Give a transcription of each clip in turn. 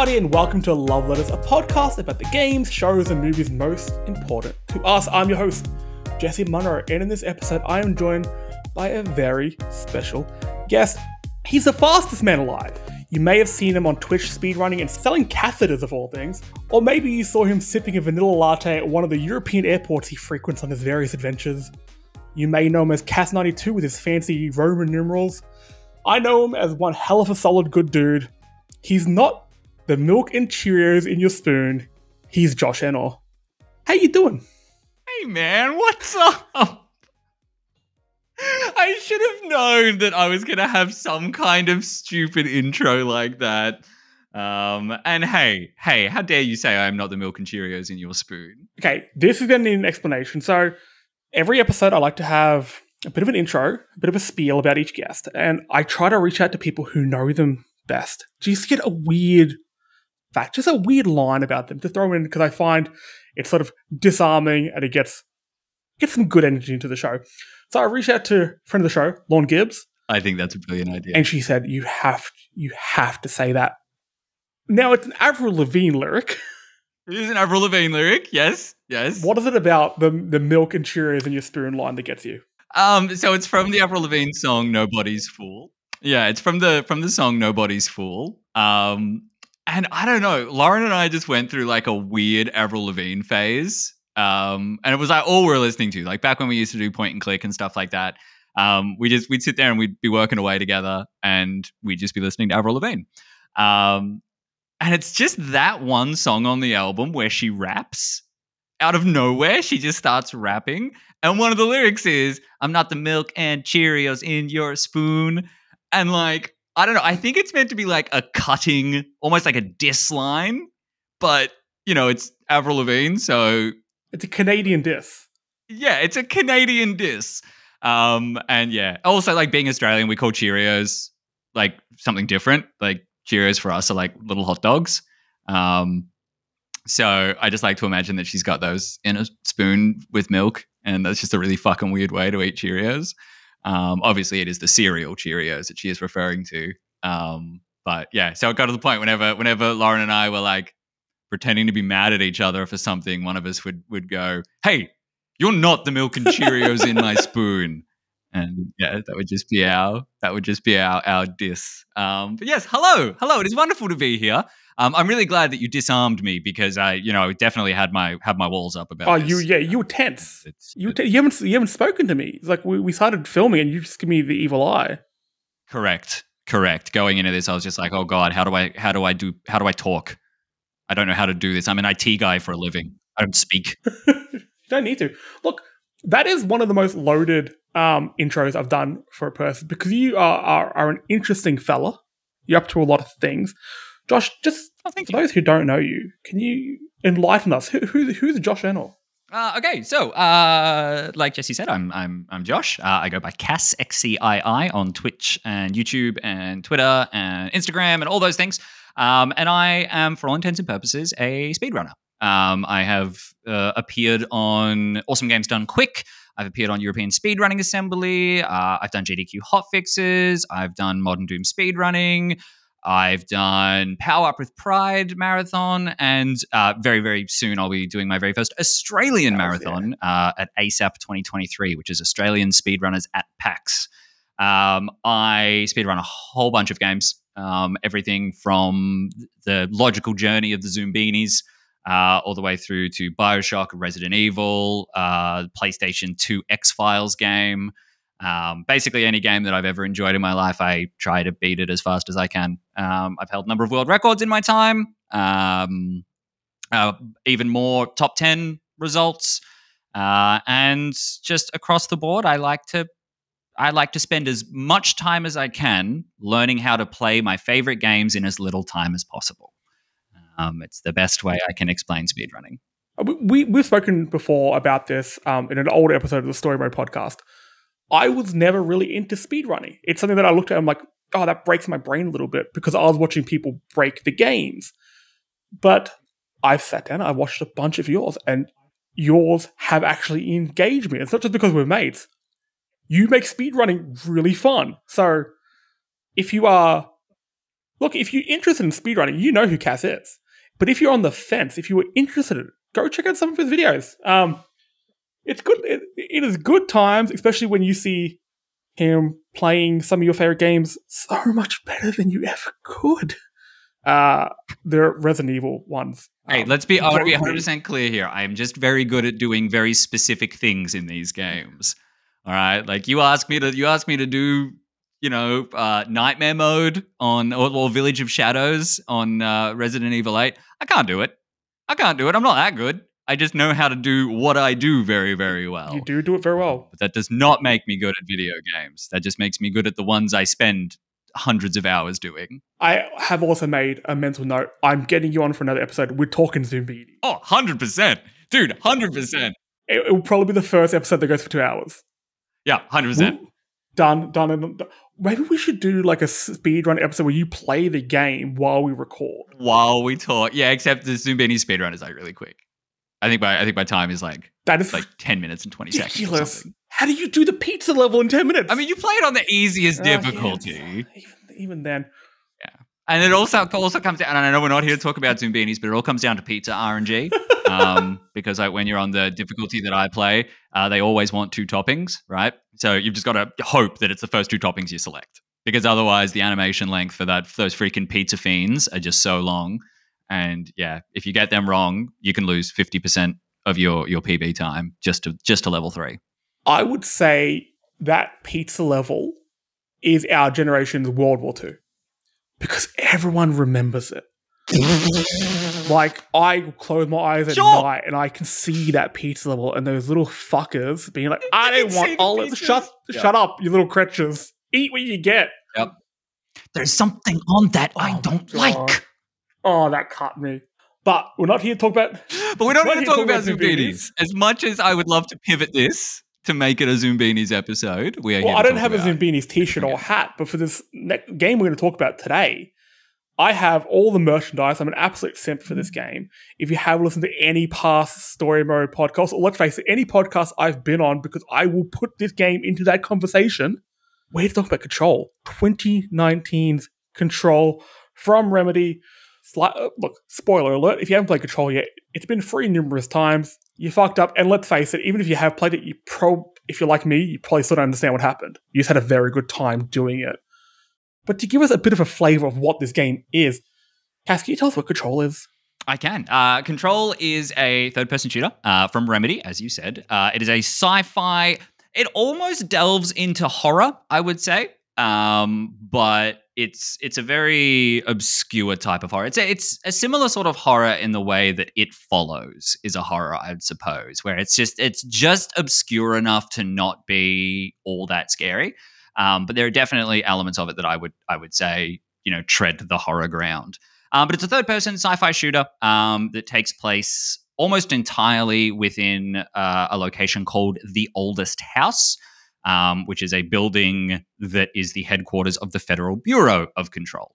Howdy and welcome to Love Letters, a podcast about the games, shows, and movies most important to us. I'm your host, Jesse Munro, and in this episode, I am joined by a very special guest. He's the fastest man alive. You may have seen him on Twitch speedrunning and selling catheters of all things, or maybe you saw him sipping a vanilla latte at one of the European airports he frequents on his various adventures. You may know him as Cas92 with his fancy Roman numerals. I know him as one hell of a solid good dude. He's not the milk and Cheerios in your spoon. He's Josh Ennor. How you doing? Hey man, what's up? I should have known that I was gonna have some kind of stupid intro like that. Um, and hey, hey, how dare you say I am not the milk and Cheerios in your spoon? Okay, this is to need an explanation. So, every episode, I like to have a bit of an intro, a bit of a spiel about each guest, and I try to reach out to people who know them best. Do Just get a weird fact, just a weird line about them to throw in because I find it's sort of disarming and it gets gets some good energy into the show. So I reached out to a friend of the show, Lauren Gibbs, I think that's a brilliant idea. and she said, "You have you have to say that." Now it's an Avril Lavigne lyric. it is an Avril Lavigne lyric. Yes, yes. What is it about the the milk and Cheerios in your spoon line that gets you? Um, so it's from the Avril Lavigne song "Nobody's Fool." Yeah, it's from the from the song "Nobody's Fool." Um, and I don't know, Lauren and I just went through like a weird Avril Lavigne phase. Um, and it was like all we are listening to, like back when we used to do point and click and stuff like that. Um, we just we'd sit there and we'd be working away together, and we'd just be listening to Avril Lavigne. Um, and it's just that one song on the album where she raps out of nowhere. She just starts rapping, and one of the lyrics is, "I'm not the milk and Cheerios in your spoon," and like I don't know. I think it's meant to be like a cutting, almost like a diss line, but you know, it's Avril Lavigne, so It's a Canadian diss. yeah, it's a Canadian diss. Um, and yeah, also like being Australian, we call Cheerios like something different. Like Cheerios for us are like little hot dogs. Um, so I just like to imagine that she's got those in a spoon with milk, and that's just a really fucking weird way to eat Cheerios. Um, obviously, it is the cereal Cheerios that she is referring to. Um, but yeah, so it got to the point whenever whenever Lauren and I were like pretending to be mad at each other for something, one of us would would go, "Hey, you're not the milk and Cheerios in my spoon." And yeah, that would just be our that would just be our our diss. Um, but yes, hello, hello. It is wonderful to be here. Um, I'm really glad that you disarmed me because I, you know, I definitely had my had my walls up about. Oh, this. you yeah, you were tense. It's, You t- you haven't you haven't spoken to me. It's like we, we started filming and you just give me the evil eye. Correct. Correct. Going into this, I was just like, oh God, how do I how do I do how do I talk? I don't know how to do this. I'm an IT guy for a living. I don't speak. you don't need to. Look, that is one of the most loaded um, intros I've done for a person because you are, are are an interesting fella. You're up to a lot of things. Josh, just Oh, thank for you. those who don't know you, can you enlighten us? Who, who who's Josh Ennor? Uh, okay, so uh, like Jesse said, I'm I'm I'm Josh. Uh, I go by Cass X C I I on Twitch and YouTube and Twitter and Instagram and all those things. Um, and I am, for all intents and purposes, a speedrunner. Um, I have uh, appeared on Awesome Games Done Quick. I've appeared on European Speedrunning Assembly. Uh, I've done GDQ hotfixes. I've done Modern Doom speedrunning. I've done Power Up with Pride marathon, and uh, very, very soon I'll be doing my very first Australian marathon uh, at ASAP 2023, which is Australian Speedrunners at PAX. Um, I speedrun a whole bunch of games, um, everything from the logical journey of the Zoombinis uh, all the way through to Bioshock, Resident Evil, uh, PlayStation 2 X Files game. Um, basically, any game that I've ever enjoyed in my life, I try to beat it as fast as I can. Um, I've held a number of world records in my time, um, uh, even more top 10 results. Uh, and just across the board, I like to. I like to spend as much time as I can learning how to play my favorite games in as little time as possible. Um, it's the best way I can explain speedrunning. Uh, we- We we've spoken before about this um, in an older episode of the Story Mode podcast. I was never really into speedrunning. It's something that I looked at. And I'm like, oh, that breaks my brain a little bit because I was watching people break the games. But I've sat down, I watched a bunch of yours, and yours have actually engaged me. It's not just because we're mates. You make speedrunning really fun. So if you are look, if you're interested in speedrunning, you know who Cass is. But if you're on the fence, if you were interested in it, go check out some of his videos. Um, it's good. It, it is good times, especially when you see him playing some of your favorite games so much better than you ever could. Uh, the Resident Evil ones. Hey, Um, let's be. I want to be 100 percent clear here. I am just very good at doing very specific things in these games. All right, like you ask me to, you ask me to do, you know, uh, Nightmare mode on or, or Village of Shadows on uh, Resident Evil 8. I can't do it. I can't do it. I'm not that good. I just know how to do what I do very, very well. You do do it very well. But that does not make me good at video games. That just makes me good at the ones I spend hundreds of hours doing. I have also made a mental note. I'm getting you on for another episode. We're talking Zoombini. Oh, 100%. Dude, 100%. It, it will probably be the first episode that goes for two hours. Yeah, 100%. Woo. Done, done, and done. Maybe we should do like a speedrun episode where you play the game while we record. While we talk. Yeah, except the Zoombini speedrun is like really quick. I think my I think my time is like That is like 10 minutes and 20 seconds. ridiculous. something. How do you do the pizza level in 10 minutes? I mean, you play it on the easiest yeah, difficulty. even, even then. Yeah. And it also also comes down, and I know we're not here to talk about Zoombinis, but it all comes down to pizza RNG. um, because like when you're on the difficulty that I play, uh, they always want two toppings, right? So you've just got to hope that it's the first two toppings you select, because otherwise the animation length for that for those freaking pizza fiends are just so long. And yeah, if you get them wrong, you can lose fifty percent of your your PB time just to just to level three. I would say that pizza level is our generation's World War II because everyone remembers it. like I close my eyes at Sure. night and I can see that pizza level and those little fuckers being like, "I You don't want see the olives. Shut, Yeah. shut up, you little creatures. Eat what you get." Yep. There's something on that I Oh don't my God. like. Oh, that cut me. But we're not here to talk about. But we don't want to you talk about talk about Zoombinis. As much as I would love to pivot this to make it a Zoombinis episode, we are Well, I don't talk have a Zoombinis t-shirt or hat, but for this game we're going to talk about today, I have all the merchandise. I'm an absolute simp for Mm-hmm. this game. If you have listened to any past story mode podcast, or let's face it, any podcast I've been on, because I will put this game into that conversation. We're to talk about Control, 2019's Control from Remedy. Sli- uh, look, spoiler alert: if you haven't played Control yet, it's been free numerous times. You fucked up, and let's face it, even if you have played it, you pro if you're like me, you probably still don't understand what happened. You just had a very good time doing it. But to give us a bit of a flavor of what this game is, Cass, can you tell us what Control is? I can. Uh, Control is a third-person shooter uh, from Remedy, as you said. Uh, it is a sci-fi. It almost delves into horror, I would say, um, but it's it's a very obscure type of horror. It's a, it's a similar sort of horror in the way that It Follows is a horror, I'd suppose, where it's just it's just obscure enough to not be all that scary. Um, but there are definitely elements of it that I would I would say you know tread the horror ground. Um, but it's a third person sci fi shooter um, that takes place almost entirely within uh, a location called the Oldest House, um, which is a building that is the headquarters of the Federal Bureau of Control.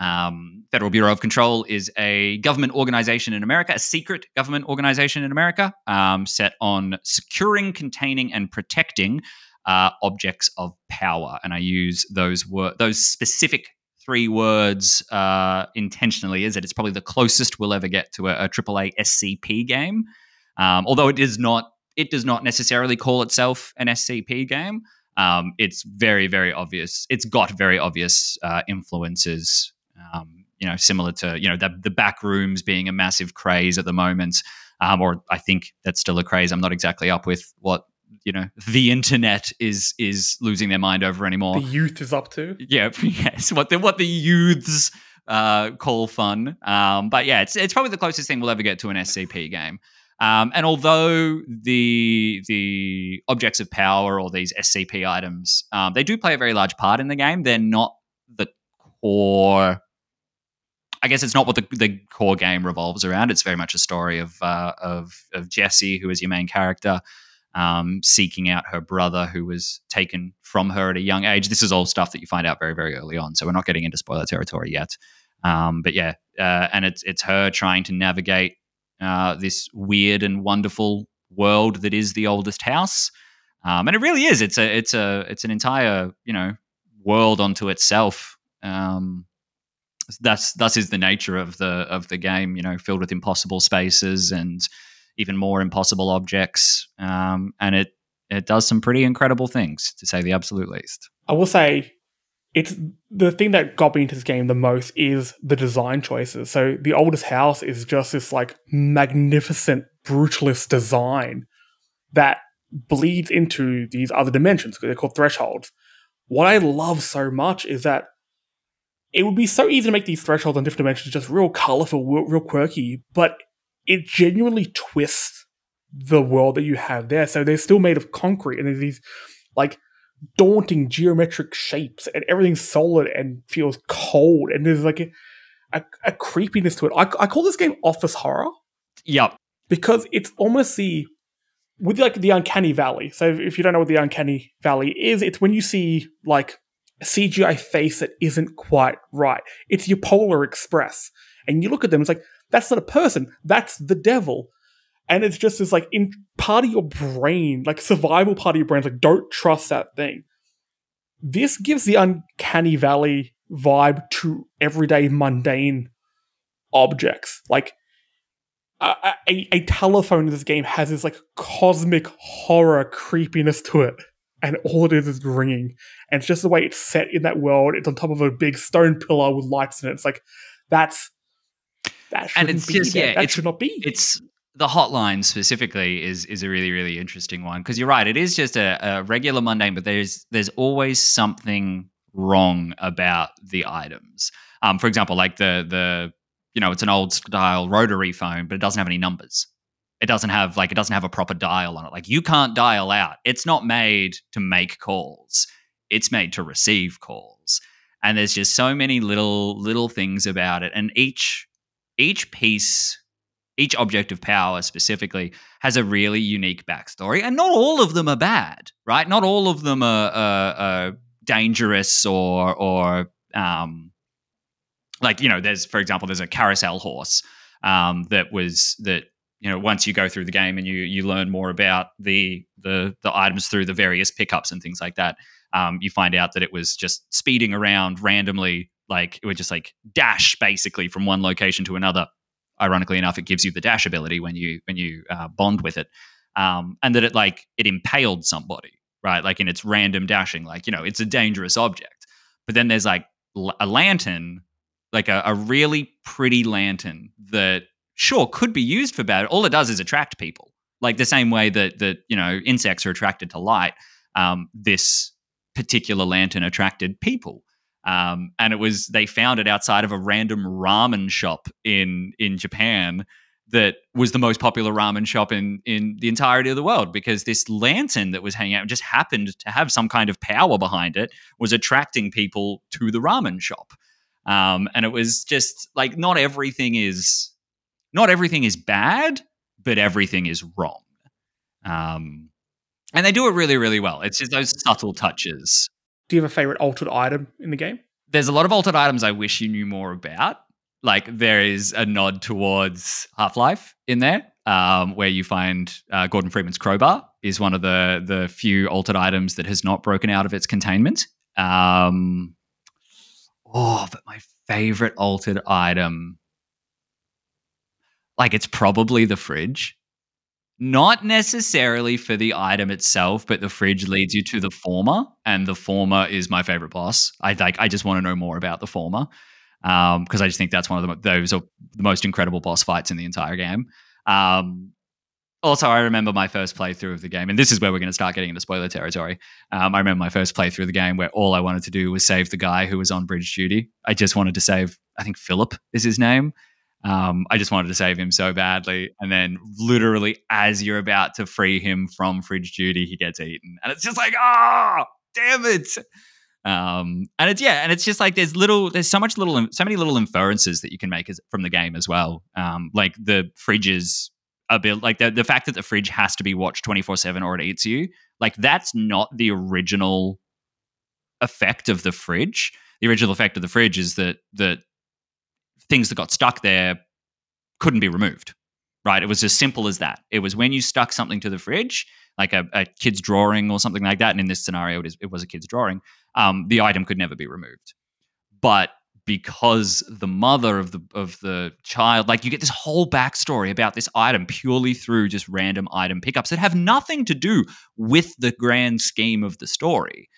Um, Federal Bureau of Control is a government organization in America, a secret government organization in America, um, set on securing, containing, and protecting uh, objects of power. And I use those wor- those specific three words uh, intentionally. Is that it's probably the closest we'll ever get to a, a AAA SCP game, um, although it is not. It does not necessarily call itself an SCP game. Um, it's very, very obvious. It's got very obvious uh, influences. Um, you know, similar to you know the, the back rooms being a massive craze at the moment, um, or I think that's still a craze. I'm not exactly up with what you know the internet is is losing their mind over anymore. The youth is up to. Yeah, yes. What the what the youths uh, call fun. Um, but yeah, it's it's probably the closest thing we'll ever get to an SCP game. Um, and although the the objects of power or these SCP items, um, they do play a very large part in the game. They're not the core. I guess it's not what the, the core game revolves around. It's very much a story of uh, of of Jessie, who is your main character, um, seeking out her brother who was taken from her at a young age. This is all stuff that you find out very, very early on. So we're not getting into spoiler territory yet. Um, but yeah, uh, and it's it's her trying to navigate uh, this weird and wonderful world that is the oldest house. Um, and it really is. It's a it's a it's an entire you know world unto itself. Um, that's thus is the nature of the of the game. You know, filled with impossible spaces and even more impossible objects, um, and it it does some pretty incredible things, to say the absolute least. I will say, it's the thing that got me into this game the most is the design choices. So the oldest house is just this like magnificent brutalist design that bleeds into these other dimensions. Because they're called thresholds. What I love so much is that it would be so easy to make these thresholds on different dimensions just real colorful, real, real quirky, but it genuinely twists the world that you have there. So they're still made of concrete and there's these like daunting geometric shapes and everything's solid and feels cold and there's like a, a, a creepiness to it. I, I call this game office horror. Yep. Because it's almost the with like the uncanny valley. So if you don't know what the uncanny valley is, it's when you see like a CGI face that isn't quite right. It's your Polar Express. And you look at them, it's like, that's not a person, that's the devil. And it's just this like in part of your brain, like survival part of your brain, like don't trust that thing. This gives the uncanny valley vibe to everyday mundane objects. Like a, a, a telephone in this game has this like cosmic horror creepiness to it and all it is is ringing. And it's just the way it's set in that world. It's on top of a big stone pillar with lights in it. It's like that's that shouldn't and it's just there. yeah, that it's, should not be. It's the hotline specifically is is a really really interesting one. Because you're right. It is just a, a regular mundane, but there's there's always something wrong about the items. Um, for example, like the the you know it's an old style rotary phone, but it doesn't have any numbers. It doesn't have like it doesn't have a proper dial on it. Like you can't dial out. It's not made to make calls. It's made to receive calls. And there's just so many little little things about it. And each each piece each object of power specifically has a really unique backstory and not all of them are bad right? Not all of them are, are, are dangerous or or um like you know there's for example there's a carousel horse um, that was that you know once you go through the game and you you learn more about the the the items through the various pickups and things like that um, you find out that it was just speeding around randomly like it would just like dash basically from one location to another ironically enough it gives you the dash ability when you when you uh, bond with it um, and that it like it impaled somebody right like in its random dashing like you know it's a dangerous object but then there's like a lantern like a, a really pretty lantern that sure could be used for bad. All it does is attract people, like the same way that that you know insects are attracted to light. Um, this particular lantern attracted people. Um, and it was they found it outside of a random ramen shop in in Japan that was the most popular ramen shop in in the entirety of the world because this lantern that was hanging out just happened to have some kind of power behind it was attracting people to the ramen shop um, and it was just like not everything is not everything is bad, but everything is wrong. Um, and they do it really, really well. It's just those subtle touches. Do you have a favorite altered item in the game? There's a lot of altered items I wish you knew more about. Like there is a nod towards Half Life in there, um, where you find uh, Gordon Freeman's crowbar is one of the the few altered items that has not broken out of its containment. Um, oh, but my favorite altered item like it's probably the fridge. Not necessarily for the item itself, but the fridge leads you to the former, and the former is my favorite boss. I like. I just want to know more about the former because um, I just think that's one of the, those are the most incredible boss fights in the entire game. Um, also, I remember my first playthrough of the game, and this is where we're going to start getting into spoiler territory. Um, I remember my first playthrough of the game where all I wanted to do was save the guy who was on bridge duty. I just wanted to save, I think Philip is his name. Um, I just wanted to save him so badly. And then, literally, as you're about to free him from fridge duty, he gets eaten. And it's just like, oh, damn it. Um, and it's, yeah, and it's just like there's little, there's so much little, so many little inferences that you can make as, from the game as well. Um, like the fridges a bit, like the, the fact that the fridge has to be watched 24 7 or it eats you, like that's not the original effect of the fridge. The original effect of the fridge is that, that things that got stuck there couldn't be removed. Right? It was as simple as that. It was when you stuck something to the fridge, like a, a kid's drawing or something like that. And in this scenario, it, is, it was a kid's drawing. Um, the item could never be removed. But because the mother of the of the child like you get this whole backstory about this item purely through just random item pickups that have nothing to do with the grand scheme of the story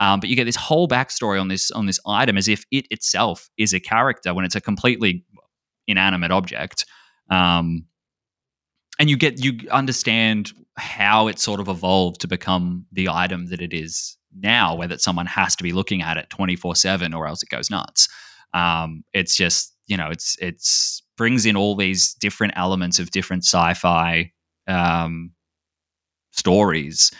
um, but you get this whole backstory on this on this item as if it itself is a character when it's a completely inanimate object um, and you get you understand how it sort of evolved to become the item that it is now where that someone has to be looking at it 24 7 or else it goes nuts um, it's just you know it's it's brings in all these different elements of different sci-fi um, stories.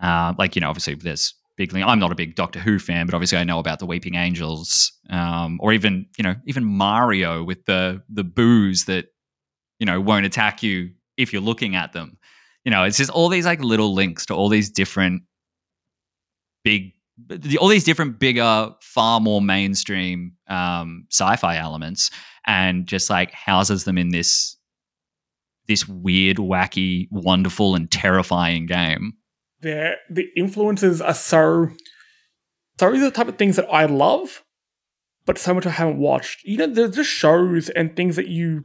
Uh, like you know, obviously there's big. I'm not a big Doctor Who fan, but obviously I know about the Weeping Angels, um, or even you know even Mario with the the boos that you know won't attack you if you're looking at them. You know, it's just all these like little links to all these different big all these different bigger, far more mainstream um, sci-fi elements, and just like houses them in this this weird, wacky, wonderful, and terrifying game. The the influences are so so the type of things that I love, but so much I haven't watched. You know, there's just shows and things that you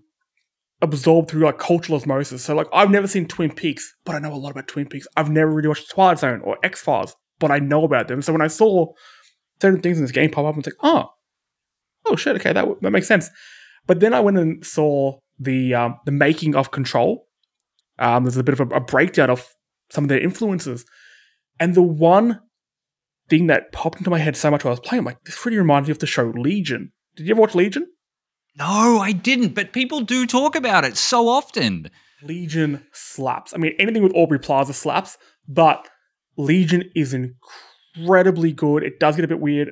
absorb through like cultural osmosis. So like I've never seen Twin Peaks, but I know a lot about Twin Peaks. I've never really watched Twilight Zone or X Files but I know about them. So when I saw certain things in this game pop up, I was like, oh, oh shit, okay, that that makes sense. But then I went and saw the um, the making of Control. Um, there's a bit of a, a breakdown of some of their influences, and the one thing that popped into my head so much while I was playing, I'm like, this really reminds me of the show Legion. Did you ever watch Legion? No, I didn't, but people do talk about it so often. Legion slaps. I mean, anything with Aubrey Plaza slaps, but Legion is incredibly good. It does get a bit weird.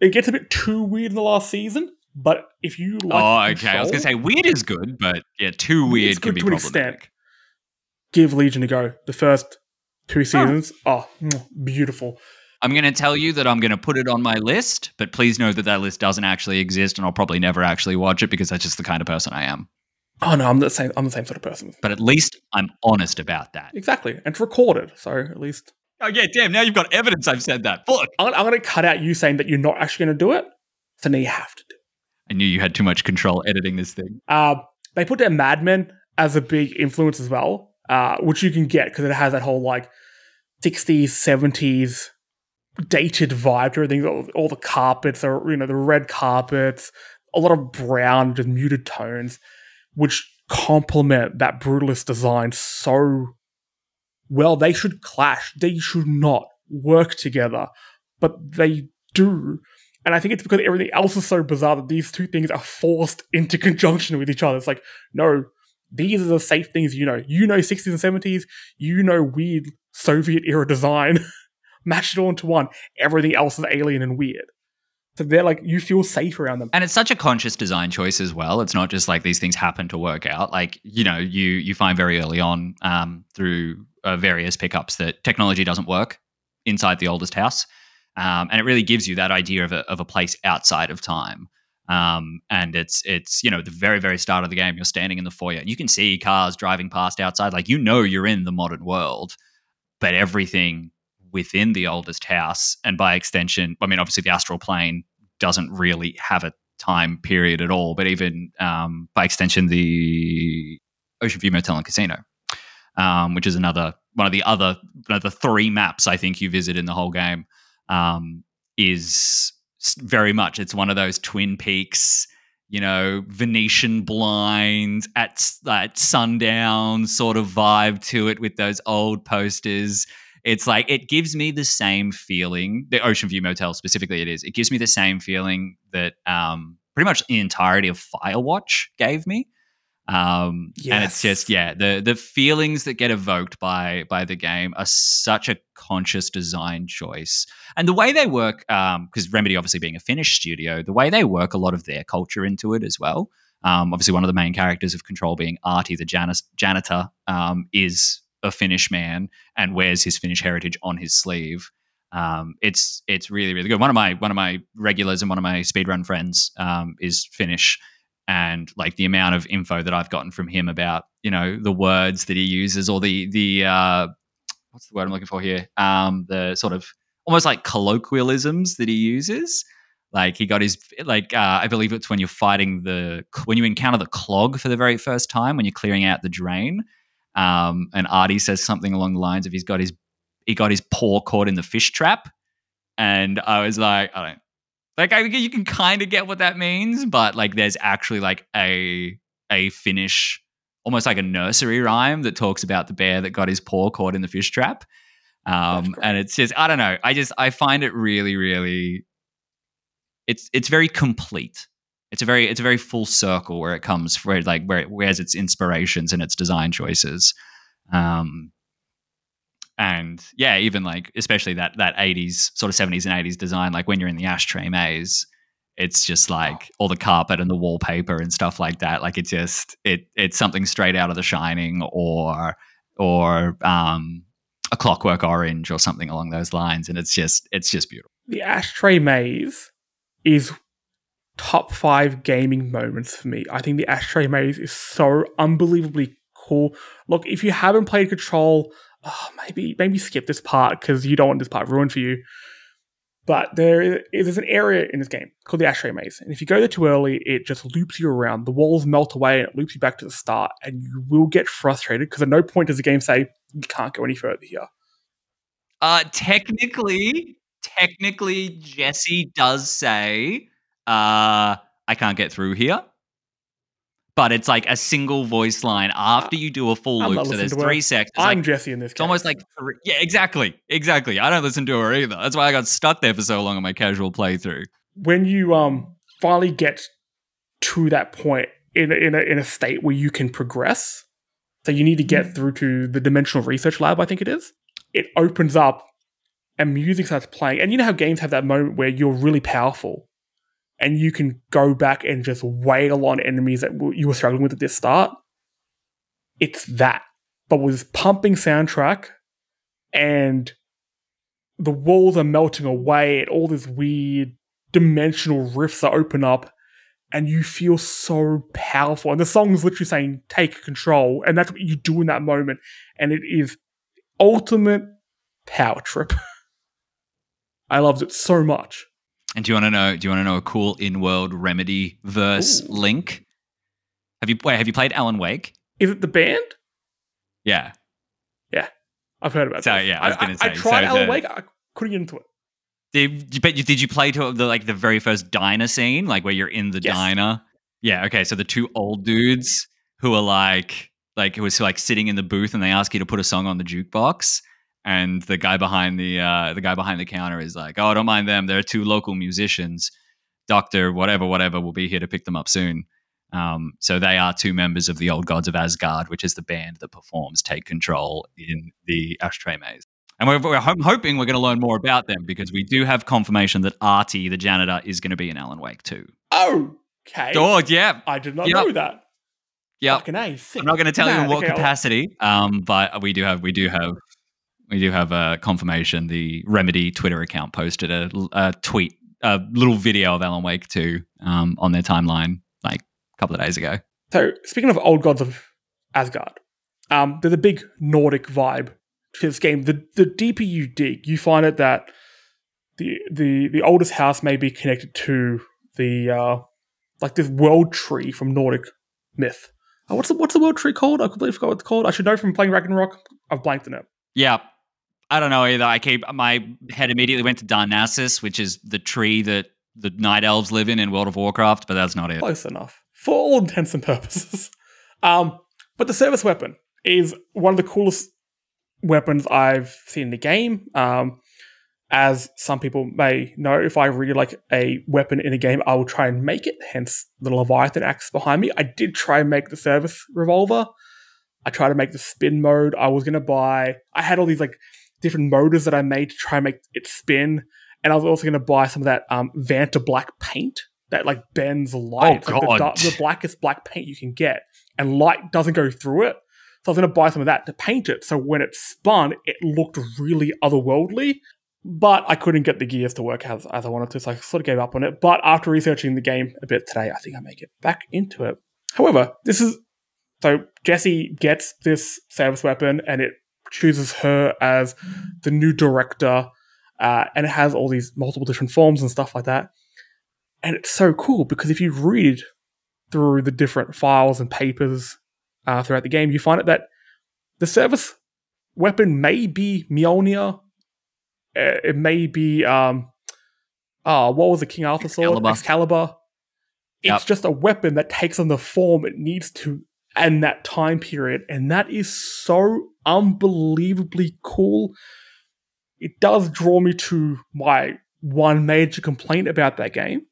It gets a bit too weird in the last season, but if you like, oh, okay, control, I was gonna say weird is good, but yeah, too weird can be to an extent. Give Legion a go. The first two seasons, oh, oh beautiful. I'm going to tell you that I'm going to put it on my list, but please know that that list doesn't actually exist, and I'll probably never actually watch it because that's just the kind of person I am. Oh no, I'm the same. I'm the same sort of person. But at least I'm honest about that. Exactly, and it's recorded, so at least Oh yeah, damn! Now you've got evidence. I've said that. Fuck. I'm, I'm going to cut out you saying that you're not actually going to do it. So now you have to do. it. I knew you had too much control editing this thing. Uh, they put their Mad Men as a big influence as well, uh, which you can get because it has that whole like 60s, 70s dated vibe to everything. All, all the carpets are, you know, the red carpets, a lot of brown, just muted tones, which complement that brutalist design so well, they should clash. They should not work together, but they do. And I think it's because everything else is so bizarre that these two things are forced into conjunction with each other. It's like, no, these are the safe things you know. You know 60s and 70s, you know weird Soviet era design. Match it all into one. Everything else is alien and weird. So they're like you feel safe around them. And it's such a conscious design choice as well. It's not just like these things happen to work out. Like, you know, you you find very early on um, through uh, various pickups that technology doesn't work inside the oldest house. Um, and it really gives you that idea of a, of a place outside of time. Um, and it's it's you know the very very start of the game. You're standing in the foyer, you can see cars driving past outside. Like you know you're in the modern world, but everything within the oldest house, and by extension, I mean, obviously the astral plane doesn't really have a time period at all, but even um, by extension, the Ocean View Motel and Casino, um, which is another one of the other one of the three maps I think you visit in the whole game, um, is very much it's one of those Twin Peaks you know, Venetian blinds at, at sundown sort of vibe to it with those old posters. It's like it gives me the same feeling. The Ocean View Motel specifically, it is. It gives me the same feeling that um, pretty much the entirety of Firewatch gave me. Um, yes. And it's just yeah, the the feelings that get evoked by by the game are such a conscious design choice, and the way they work, because um, Remedy obviously being a Finnish studio, the way they work a lot of their culture into it as well. Um, obviously, one of the main characters of Control being Ahti, the janitor, um, is a Finnish man and wears his Finnish heritage on his sleeve. Um, it's it's really really good. One of my one of my regulars and one of my speedrun friends um, is Finnish, and like the amount of info that I've gotten from him about you know the words that he uses or the the uh, what's the word I'm looking for here um, the sort of almost like colloquialisms that he uses Like he got his like uh, I believe it's when you're fighting the when you encounter the clog for the very first time when you're clearing out the drain. Um, and Ahti says something along the lines of he's got his he got his paw caught in the fish trap, and I was like, I don't like I you can kind of get what that means, but like there's actually like a a Finnish almost like a nursery rhyme that talks about the bear that got his paw caught in the fish trap. Um, and it's just I don't know. I just I find it really really it's it's very complete. It's a very it's a very full circle where it comes for like where it wears its inspirations and its design choices. Um, and yeah, even like especially that that 80s sort of 70s and 80s design, like when you're in the ashtray maze, it's just like all the carpet and the wallpaper and stuff like that. Like it just it it's something straight out of The Shining or or um, a Clockwork Orange or something along those lines, and it's just it's just beautiful. The ashtray maze is top five gaming moments for me. I think the ashtray maze is so unbelievably cool. Look, if you haven't played Control, oh, maybe maybe skip this part because you don't want this part ruined for you. But there is an area in this game called the Ashtray Maze, and if you go there too early, it just loops you around. The walls melt away and it loops you back to the start, and you will get frustrated because at no point does the game say you can't go any further here. Uh, technically, technically, Jesse does say, uh, "I can't get through here." But it's like a single voice line after you do a full I'm loop. So there's three sections. I'm like, Jesse in this. It's almost like three, yeah, exactly, exactly. I don't listen to her either. That's why I got stuck there for so long on my casual playthrough. When you um finally get to that point in a, in a, in a state where you can progress, so you need to get through to the dimensional research lab. I think it is. It opens up, and music starts playing. And you know how games have that moment where you're really powerful and you can go back and just wail on enemies that you were struggling with at this start. It's that, but with this pumping soundtrack and the walls are melting away and all these weird dimensional rifts that open up and you feel so powerful. And the song is literally saying, take control. And that's what you do in that moment. And it is ultimate power trip. I loved it so much. And do you want to know? Do you want to know a cool in-world Remedy verse Ooh. link? Have you wait? Have you played Alan Wake? Is it the band? Yeah, yeah, I've heard about. So yeah, I was going to say. I tried so Alan the, Wake. I couldn't get into it. Did but did you play to the like the very first diner scene, like where you're in the yes. diner? Yeah. Okay. So the two old dudes who are like like who was like sitting in the booth and they ask you to put a song on the jukebox and the guy behind the uh, the guy behind the counter is like, "Oh, don't mind them. They're two local musicians. Doctor, whatever, whatever, will be here to pick them up soon." Um, so they are two members of the Old Gods of Asgard, which is the band that performs "Take Control" in the Ashtray Maze. And we're, we're hoping we're going to learn more about them because we do have confirmation that Ahti, the janitor, is going to be in Alan Wake too. Oh, Okay. Oh, yeah. I did not yep. know that. Yeah. I'm not going to tell you in what okay, capacity, um, but we do have we do have we do have a confirmation. The Remedy Twitter account posted a, a tweet, a little video of Alan Wake 2 um, on their timeline like a couple of days ago. So, speaking of old gods of Asgard, um, there's a big Nordic vibe to this game. The the deeper you dig, you find it that the the the oldest house may be connected to the uh, like this world tree from Nordic myth. Uh, what's the what's the world tree called? I completely forgot what it's called. I should know from playing Ragnarok. I've blanked on it. Yeah, I don't know either. I keep my head immediately went to Darnassus, which is the tree that the night elves live in in World of Warcraft, but that's not it. Close enough for all intents and purposes. Um, but the service weapon is one of the coolest weapons I've seen in the game. Um, as some people may know, if I really like a weapon in a game, I will try and make it. Hence the Leviathan axe behind me. I did try and make the service revolver. I tried to make the spin mode. I was gonna buy. I had all these like different motors that I made to try and make it spin. And I was also going to buy some of that um, Vanta black paint that like bends light. Oh, like God. The, the, blackest black paint you can get. And light doesn't go through it. So I was going to buy some of that to paint it. So when it spun, it looked really otherworldly. But I couldn't get the gears to work as, as I wanted to. So I sort of gave up on it. But after researching the game a bit today, I think I may get back into it. However, this is so Jesse gets this service weapon and it chooses her as the new director, uh, and it has all these multiple different forms and stuff like that. And it's so cool because if you read through the different files and papers uh, throughout the game, you find out that the service weapon may be Mjolnir. Uh, it may be um, uh, what was the King Arthur sword? Excalibur. Excalibur. It's Yep. just a weapon that takes on the form it needs to in that time period, and that is so unbelievably cool. It does draw me to my one major complaint about that game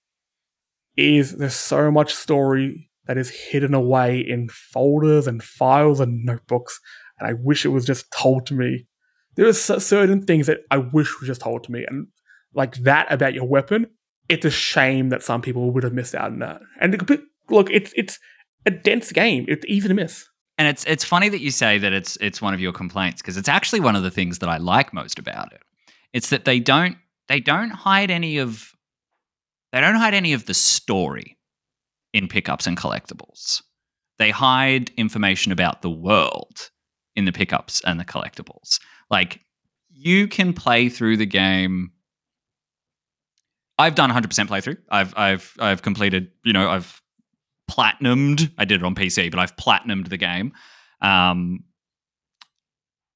is there's so much story that is hidden away in folders and files and notebooks, and I wish it was just told to me. There are certain things that I wish were just told to me, and like that about your weapon, it's a shame that some people would have missed out on that. And it- look, it's it's a dense game. It's easy to miss. And it's it's funny that you say that it's it's one of your complaints because it's actually one of the things that I like most about it. It's that they don't they don't hide any of they don't hide any of the story in pickups and collectibles. They hide information about the world in the pickups and the collectibles. Like you can play through the game I've done 100% playthrough. I've I've I've completed, you know, I've platinumed. I did it on PC, but I've platinumed the game. Um,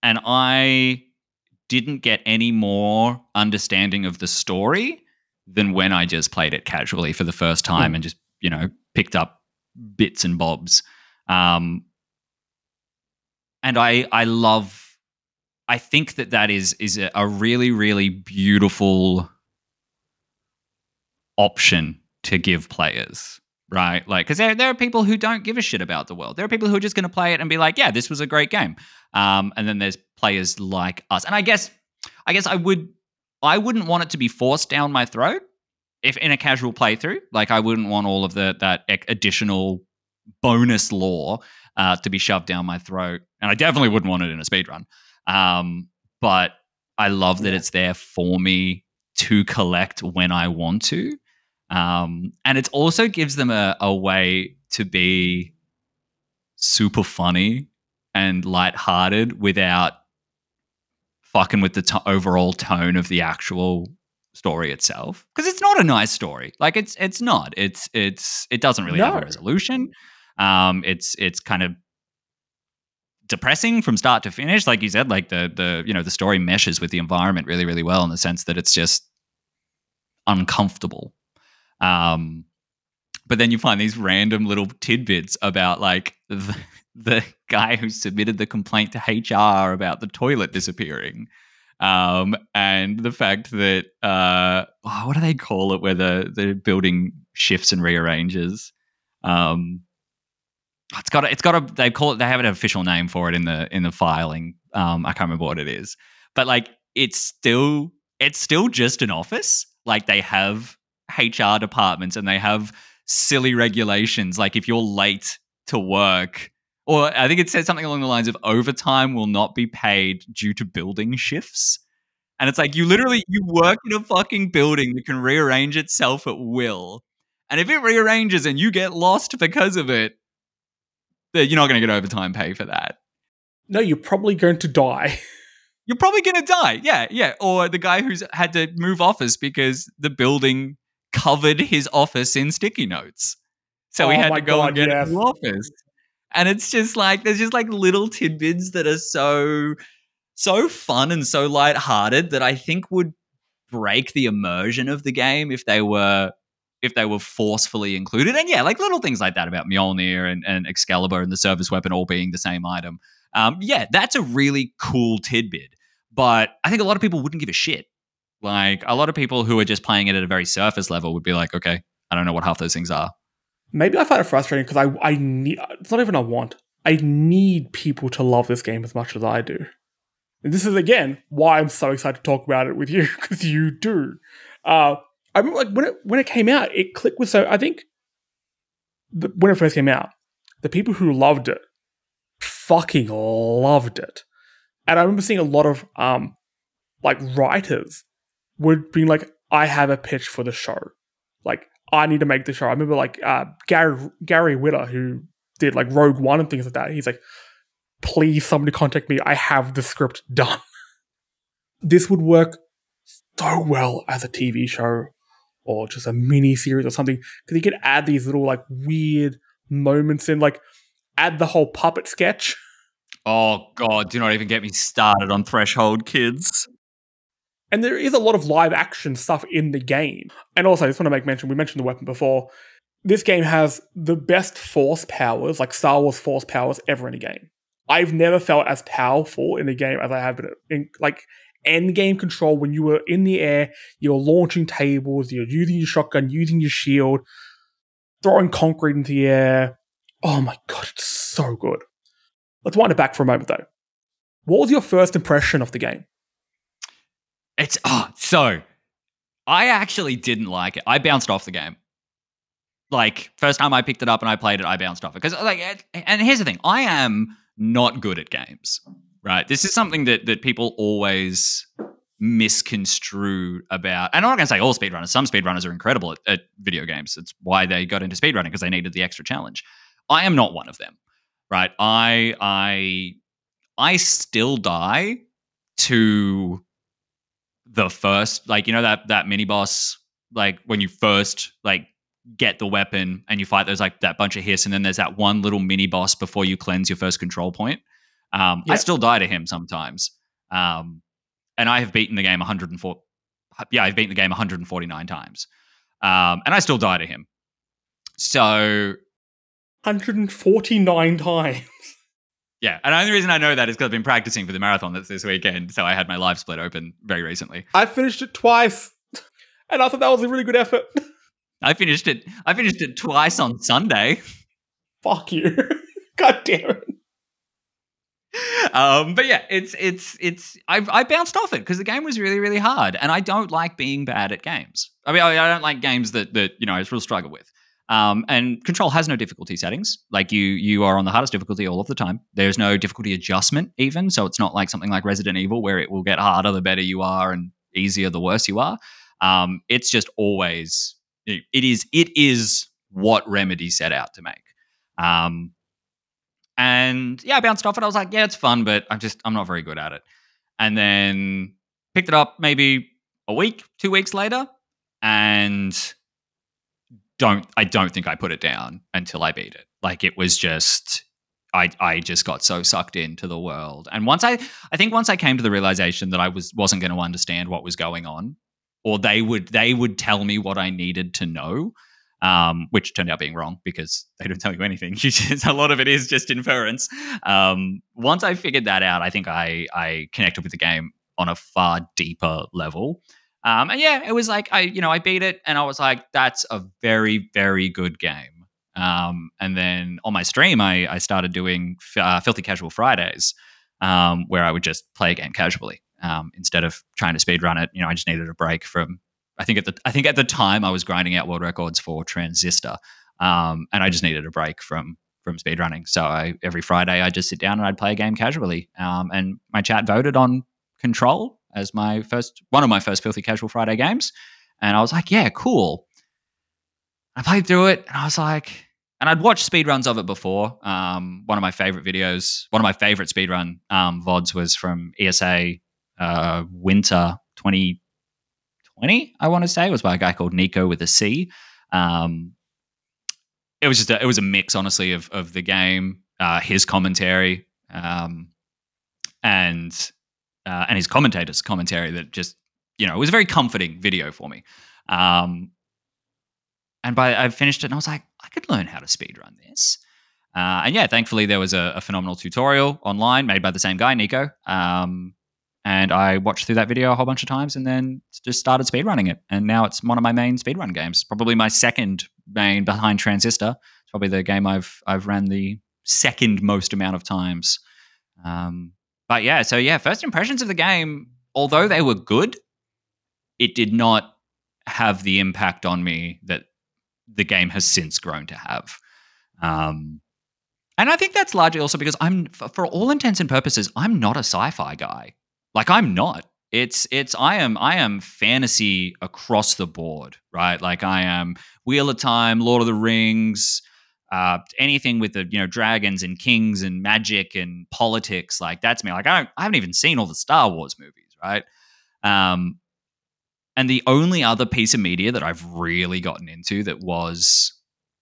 and I didn't get any more understanding of the story than when I just played it casually for the first time Hmm. and just, you know, picked up bits and bobs. Um, and I I love I think that that is is a, a really really beautiful option to give players right? Like because there, there are people who don't give a shit about the world. There are people who are just going to play it and be like yeah this was a great game. Um, and then there's players like us. And i guess i guess i would i wouldn't want it to be forced down my throat if in a casual playthrough. Like i wouldn't want all of the that additional bonus lore uh, to be shoved down my throat. And i definitely wouldn't want it in a speed run um, but i love that Yeah. it's there for me to collect when i want to um, and it also gives them a, a way to be super funny and lighthearted without fucking with the to- overall tone of the actual story itself. Because it's not a nice story. Like it's it's not. It's it's it doesn't really have a resolution. Um it's it's kind of depressing from start to finish. Like you said like the the you know the story meshes with the environment really really well in the sense that it's just uncomfortable um, but then you find these random little tidbits about like the, the guy who submitted the complaint to HR about the toilet disappearing. Um, and the fact that uh, oh, what do they call it where the, the building shifts and rearranges? Um, it's got a, it's got a they call it they have an official name for it in the in the filing. Um, I can't remember what it is, but like it's still it's still just an office. Like they have HR departments and they have silly regulations. Like if you're late to work, or I think it said something along the lines of overtime will not be paid due to building shifts. And it's like you literally you work in a fucking building that can rearrange itself at will. And if it rearranges and you get lost because of it, you're not going to get overtime pay for that. No, you're probably going to die. You're probably going to die. Yeah, yeah. Or the guy who's had to move office because the building covered his office in sticky notes. So he Oh had to go and God, get yes. a new office. And it's just like there's just like little tidbits that are so so fun and so lighthearted that I think would break the immersion of the game if they were if they were forcefully included. And yeah, like little things like that about Mjolnir and, and Excalibur and the service weapon all being the same item. Um, yeah, that's a really cool tidbit. But I think a lot of people wouldn't give a shit. Like a lot of people who are just playing it at a very surface level would be like, okay, I don't know what half those things are. Maybe I find it frustrating because I I need it's not even a want. I need people to love this game as much as I do. And this is again why I'm so excited to talk about it with you because you do. Uh, I remember like when it when it came out, it clicked with so I think the, when it first came out, the people who loved it fucking loved it, and I remember seeing a lot of um like writers would be like, I have a pitch for the show, like I need to make the show. I remember like uh, Gary Gary Whitta who did like Rogue One and things like that. He's like, please somebody contact me. I have the script done. this would work so well as a TV show or just a mini series or something because you could add these little like weird moments in, like add the whole puppet sketch. Oh God, do not even get me started on Threshold Kids. And there is a lot of live action stuff in the game. And also, I just want to make mention we mentioned the weapon before. This game has the best force powers, like Star Wars force powers, ever in a game. I've never felt as powerful in a game as I have been in like end game control when you were in the air, you're launching tables, you're using your shotgun, using your shield, throwing concrete into the air. Oh my god, it's so good. Let's wind it back for a moment though. What was your first impression of the game? It's oh, so I actually didn't like it. I bounced off the game. Like first time I picked it up and I played it, I bounced off it because like. And here's the thing: I am not good at games. Right. This is something that that people always misconstrue about. And I'm not going to say all speedrunners. Some speedrunners are incredible at, at video games. It's why they got into speedrunning because they needed the extra challenge. I am not one of them. Right. I I I still die to the first like you know that that mini boss like when you first like get the weapon and you fight those like that bunch of hiss and then there's that one little mini boss before you cleanse your first control point um. I still die to him sometimes. Um, and I have beaten the game 104. Yeah, I've beaten the game 149 times. Um, and I still die to him. So. 149 times. Yeah, and the only reason I know that is because I've been practicing for the marathon that's this weekend. So I had my live split open very recently. I finished it twice, and I thought that was a really good effort. I finished it. I finished it twice on Sunday. Fuck you! God damn it! um, but yeah, it's it's it's I, I bounced off it because the game was really really hard, and I don't like being bad at games. I mean, I, I don't like games that that you know I just real struggle with. Um, and Control has no difficulty settings. Like you, you are on the hardest difficulty all of the time. There's no difficulty adjustment even, so it's not like something like Resident Evil where it will get harder the better you are and easier the worse you are. Um, it's just always it is it is what Remedy set out to make. Um, and yeah, I bounced off it. I was like, yeah, it's fun, but I'm just I'm not very good at it. And then picked it up maybe a week, two weeks later, and don't I don't think I put it down until I beat it. Like it was just I I just got so sucked into the world. And once I I think once I came to the realization that I was wasn't going to understand what was going on, or they would they would tell me what I needed to know um, which turned out being wrong because they don't tell you anything. Just, a lot of it is just inference. Um, once I figured that out, I think I I connected with the game on a far deeper level. Um, and yeah, it was like I you know I beat it and I was like that's a very very good game. Um, and then on my stream, I I started doing uh, filthy casual Fridays, um, where I would just play a game casually um, instead of trying to speed run it. You know, I just needed a break from I think at the I think at the time I was grinding out world records for Transistor, um, and I just needed a break from from speedrunning. So I, every Friday I'd just sit down and I'd play a game casually. Um, and my chat voted on Control as my first one of my first filthy casual Friday games, and I was like, yeah, cool. I played through it, and I was like, and I'd watched speedruns of it before. Um, one of my favorite videos, one of my favorite speedrun um, VODs was from ESA uh, Winter 20 20, I want to say. It was by a guy called Nico with a C. Um, it was just a, it was a mix, honestly, of of the game, uh, his commentary, um, and uh, and his commentator's commentary. That just you know it was a very comforting video for me. Um, and by I finished it, and I was like, I could learn how to speedrun this. Uh, and yeah, thankfully there was a, a, phenomenal tutorial online made by the same guy, Nico. Um, and I watched through that video a whole bunch of times and then just started speedrunning it. And now it's one of my main speedrun games. Probably my second main behind Transistor. It's probably the game I've I've ran the second most amount of times. Um, but yeah, so yeah, first impressions of the game, although they were good, it did not have the impact on me that the game has since grown to have. Um, and I think that's largely also because I'm, for all intents and purposes, I'm not a sci-fi guy. Like I'm not. It's it's I am I am fantasy across the board, right? Like I am Wheel of Time, Lord of the Rings, uh, anything with the you know dragons and kings and magic and politics. Like that's me. Like I don't I haven't even seen all the Star Wars movies, right? Um, and the only other piece of media that I've really gotten into that was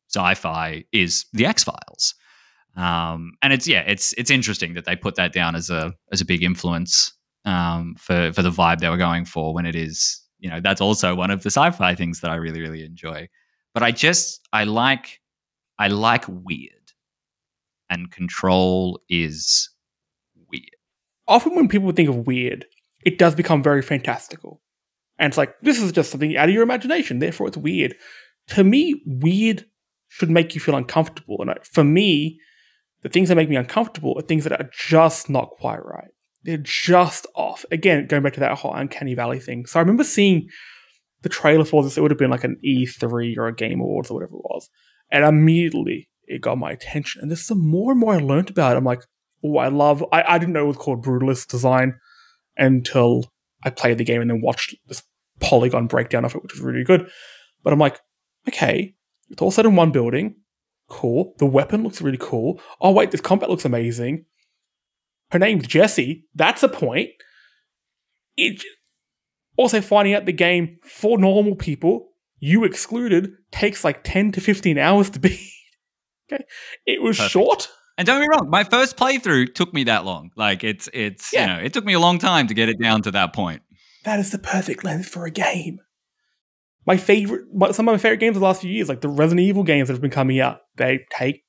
sci-fi is the X Files. Um, and it's yeah, it's it's interesting that they put that down as a as a big influence um, for for the vibe they were going for when it is you know that's also one of the sci-fi things that I really really enjoy. But I just I like I like weird, and Control is weird. Often when people think of weird, it does become very fantastical, and it's like this is just something out of your imagination. Therefore, it's weird. To me, weird should make you feel uncomfortable, and for me, the things that make me uncomfortable are things that are just not quite right. They're just off. Again, going back to that whole uncanny valley thing. So I remember seeing the trailer for this. It would have been like an E3 or a Game Awards or whatever it was, and immediately it got my attention. And there's some more and more I learned about it. I'm like, oh, I love. I, I didn't know it was called Brutalist Design until I played the game and then watched this polygon breakdown of it, which was really good. But I'm like, okay, it's all set in one building. Cool. The weapon looks really cool. Oh, wait, this combat looks amazing. Her name's Jessie. That's a point. It, also, finding out the game for normal people, you excluded, takes like 10 to 15 hours to beat. okay. It was Perfect. short. And don't get me wrong, my first playthrough took me that long. Like it's it's yeah. you know, it took me a long time to get it down to that point. That is the perfect length for a game my favorite, some of my favorite games of the last few years, like the Resident Evil games that have been coming out, they take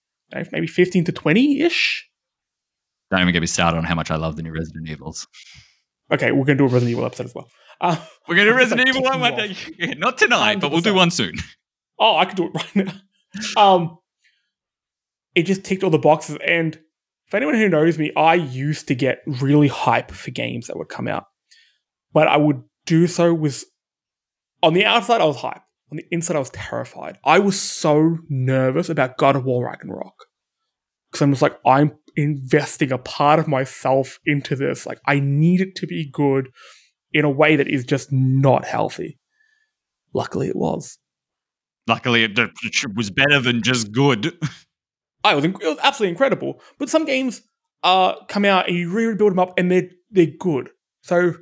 maybe 15 to 20 ish. Don't even get me started on how much I love the new Resident Evils. Okay, we're going to do a Resident Evil episode as well. Uh, we're going to do Resident Evil one one day. Not tonight, 100%. but we'll do one soon. Oh, I could do it right now. um, it just ticked all the boxes. And for anyone who knows me, I used to get really hype for games that would come out. But I would do so with on the outside, I was hyped. On the inside, I was terrified. I was so nervous about God of War Ragnarok. Because I'm just like, I'm investing a part of myself into this. Like, I need it to be good in a way that is just not healthy. Luckily, it was. Luckily, it was better than just good. I was, it was absolutely incredible. But some games uh, come out and you rebuild them up and they're, they're good. So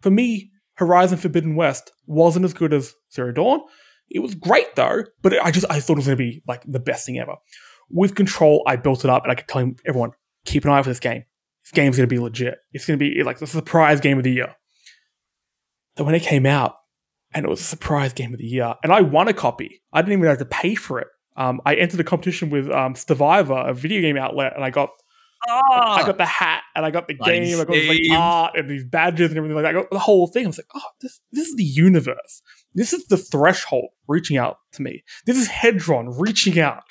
for me, Horizon Forbidden West wasn't as good as Zero Dawn. It was great though, but I just I thought it was going to be like the best thing ever. With Control, I built it up and I could tell everyone keep an eye out for this game. This game's going to be legit. It's going to be like the surprise game of the year. Then when it came out, and it was a surprise game of the year, and I won a copy. I didn't even have to pay for it. Um, I entered a competition with um, Stevivor, a video game outlet, and I got Oh, I got the hat and I got the game. I got like art and these badges and everything like that. I got the whole thing. I was like, oh, this this is the universe. This is the threshold reaching out to me. This is Hedron reaching out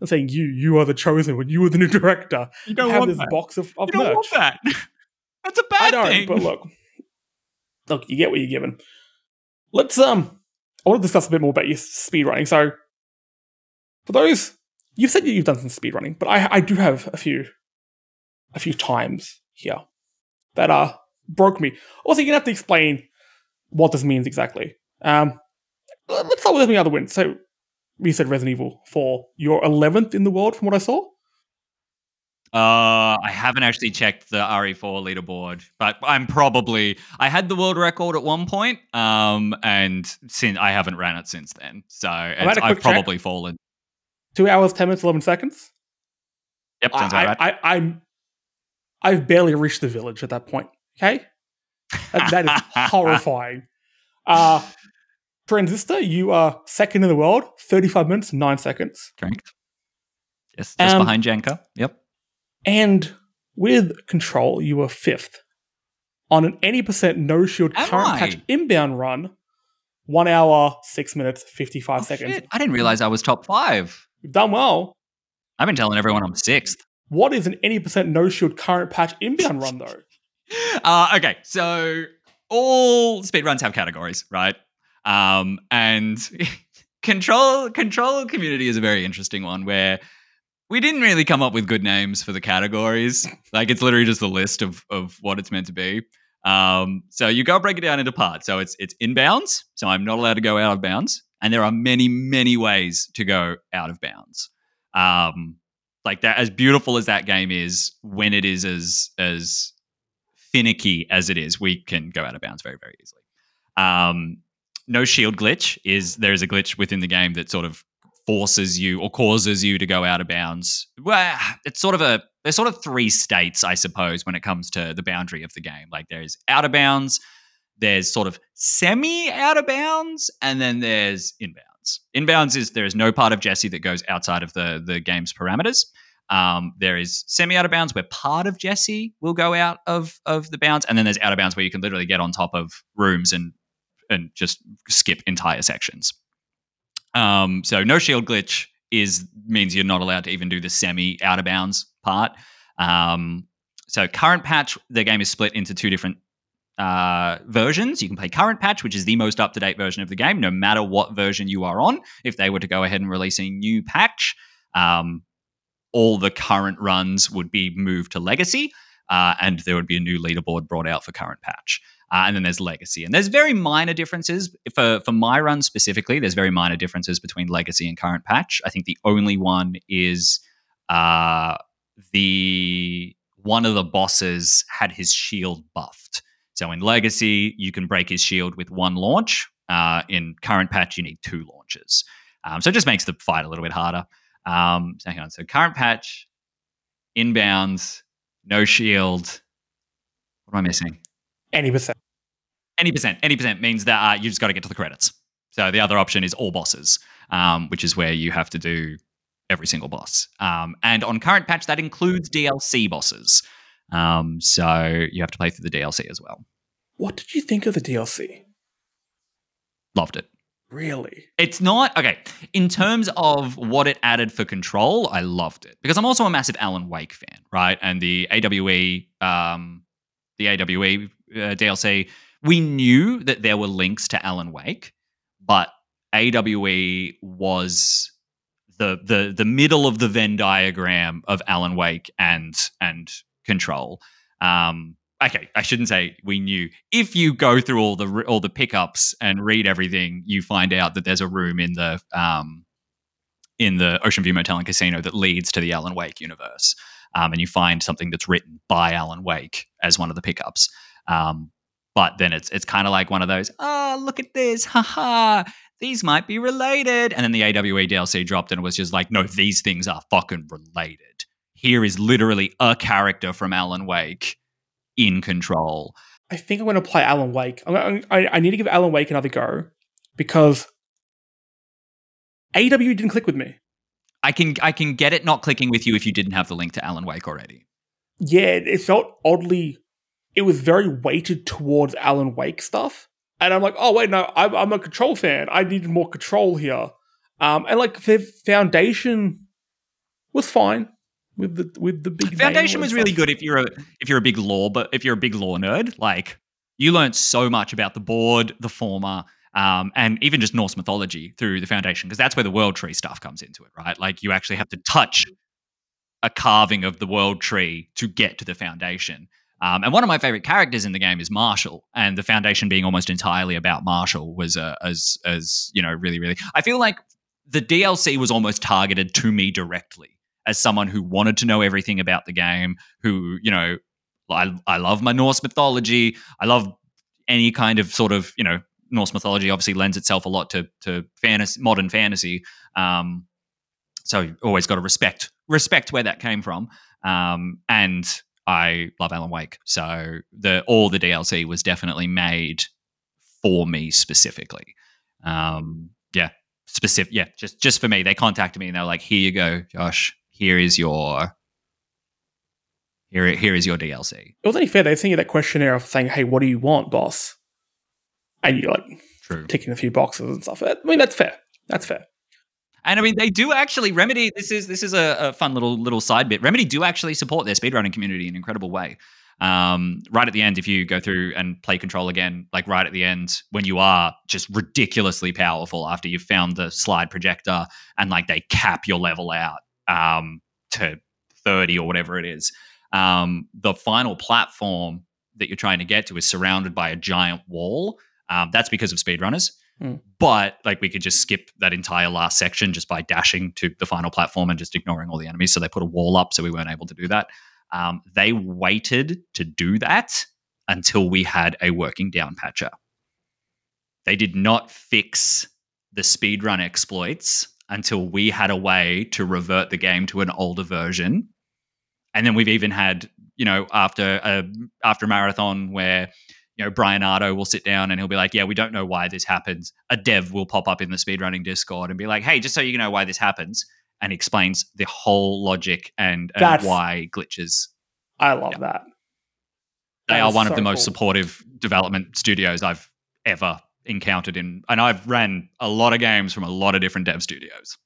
and saying, "You, you are the chosen one. You are the new director. You don't have want this that. box of, of you don't merch. want that. That's a bad I thing. But look, look, you get what you're given. Let's um, I want to discuss a bit more about your speed running. So, for those You've said you've done some speedrunning, but I, I do have a few a few times here that uh broke me. Also, you're gonna have to explain what this means exactly. Um, let's start with the other wins. So you said Resident Evil 4. You're 11th in the world from what I saw. Uh, I haven't actually checked the RE4 leaderboard, but I'm probably I had the world record at one point, um, and since I haven't ran it since then, so I've probably check. fallen two hours, ten minutes, eleven seconds. Yep, sounds I, right. I, I, am I've barely reached the village at that point. Okay, that, that is horrifying. Uh Transistor, you are second in the world, thirty-five minutes, nine seconds. Correct. Yes, just um, behind Janka. Yep. And with Control, you were fifth on an 80% no shield Am current I? patch inbound run. One hour, six minutes, fifty-five oh, seconds. Shit. I didn't realize I was top five. You've done well. I've been telling everyone I'm sixth. What is an 80% no shield current patch inbound run though? Uh, okay, so all speedruns have categories, right? Um, and control control community is a very interesting one where we didn't really come up with good names for the categories. Like it's literally just a list of of what it's meant to be. Um, so you go break it down into parts. So it's it's inbounds. So I'm not allowed to go out of bounds, and there are many many ways to go out of bounds. Um, like that, as beautiful as that game is, when it is as as finicky as it is, we can go out of bounds very very easily. Um, no shield glitch is there is a glitch within the game that sort of forces you or causes you to go out of bounds. Well, it's sort of a there's sort of three states, I suppose, when it comes to the boundary of the game. Like there's out of bounds, there's sort of semi out of bounds, and then there's inbounds. Inbounds is there is no part of Jesse that goes outside of the the game's parameters. Um, there is semi out of bounds where part of Jesse will go out of of the bounds, and then there's out of bounds where you can literally get on top of rooms and and just skip entire sections. Um, so no shield glitch is means you're not allowed to even do the semi out of bounds part. Um, so current patch, the game is split into two different uh, versions. You can play current patch, which is the most up to date version of the game, no matter what version you are on. If they were to go ahead and release a new patch, um, all the current runs would be moved to legacy, uh, and there would be a new leaderboard brought out for current patch. Uh, and then there's legacy, and there's very minor differences for for my run specifically. There's very minor differences between legacy and current patch. I think the only one is uh, the one of the bosses had his shield buffed. So in legacy, you can break his shield with one launch. Uh, in current patch, you need two launches. Um, so it just makes the fight a little bit harder. Um, so hang on. So current patch, inbounds, no shield. What am I missing? Any percent. Any percent. Any percent means that uh, you just got to get to the credits. So the other option is all bosses, um, which is where you have to do every single boss. Um, and on current patch, that includes DLC bosses. Um, so you have to play through the DLC as well. What did you think of the DLC? Loved it. Really? It's not okay. In terms of what it added for control, I loved it because I'm also a massive Alan Wake fan, right? And the AWE, um, the AWE uh, DLC, we knew that there were links to Alan Wake, but AWE was the the the middle of the Venn diagram of Alan Wake and and Control. Um, okay, I shouldn't say we knew. If you go through all the all the pickups and read everything, you find out that there's a room in the um, in the Ocean View Motel and Casino that leads to the Alan Wake universe, um, and you find something that's written by Alan Wake as one of the pickups. Um, but then it's it's kind of like one of those, oh, look at this, haha, these might be related. And then the AWE DLC dropped and it was just like, no, these things are fucking related. Here is literally a character from Alan Wake in control. I think I'm going to play Alan Wake. I'm, I, I need to give Alan Wake another go because AW didn't click with me. I can I can get it not clicking with you if you didn't have the link to Alan Wake already. Yeah, it felt oddly. It was very weighted towards Alan Wake stuff, and I'm like, oh wait, no, I'm, I'm a control fan. I needed more control here. Um, and like the foundation was fine with the with the big foundation was really good if you're a if you're a big law but if you're a big lore nerd like you learned so much about the board the former um, and even just norse mythology through the foundation because that's where the world tree stuff comes into it right like you actually have to touch a carving of the world tree to get to the foundation um, and one of my favorite characters in the game is Marshall, and the foundation being almost entirely about Marshall was uh, as as you know really really. I feel like the DLC was almost targeted to me directly as someone who wanted to know everything about the game, who, you know, I, I love my Norse mythology. I love any kind of sort of, you know, Norse mythology obviously lends itself a lot to to fantasy, modern fantasy. Um, so always got to respect respect where that came from. Um, and I love Alan Wake, so the all the DLC was definitely made for me specifically. Um, yeah, specific. Yeah, just just for me. They contacted me and they're like, "Here you go, Josh here is your here here is your DLC. It was only fair they sent you that questionnaire of saying, "Hey, what do you want, boss?" And you're like, True. ticking a few boxes and stuff. I mean, that's fair. That's fair. And I mean, they do actually remedy. This is this is a, a fun little little side bit. Remedy do actually support their speedrunning community in an incredible way. Um, right at the end, if you go through and play control again, like right at the end, when you are just ridiculously powerful after you've found the slide projector and like they cap your level out um, to 30 or whatever it is. Um, the final platform that you're trying to get to is surrounded by a giant wall. Um, that's because of speedrunners. Mm. But like we could just skip that entire last section just by dashing to the final platform and just ignoring all the enemies. So they put a wall up, so we weren't able to do that. Um, they waited to do that until we had a working down patcher. they did not fix the speedrun exploits until we had a way to revert the game to an older version. And then we've even had, you know, after a after a marathon where you know, Brian Ardo will sit down and he'll be like, Yeah, we don't know why this happens. A dev will pop up in the speedrunning Discord and be like, Hey, just so you know why this happens, and explains the whole logic and, and why glitches. I love Yeah. that. They That are one of so the most cool. supportive development studios I've ever encountered in and I've ran a lot of games from a lot of different dev studios.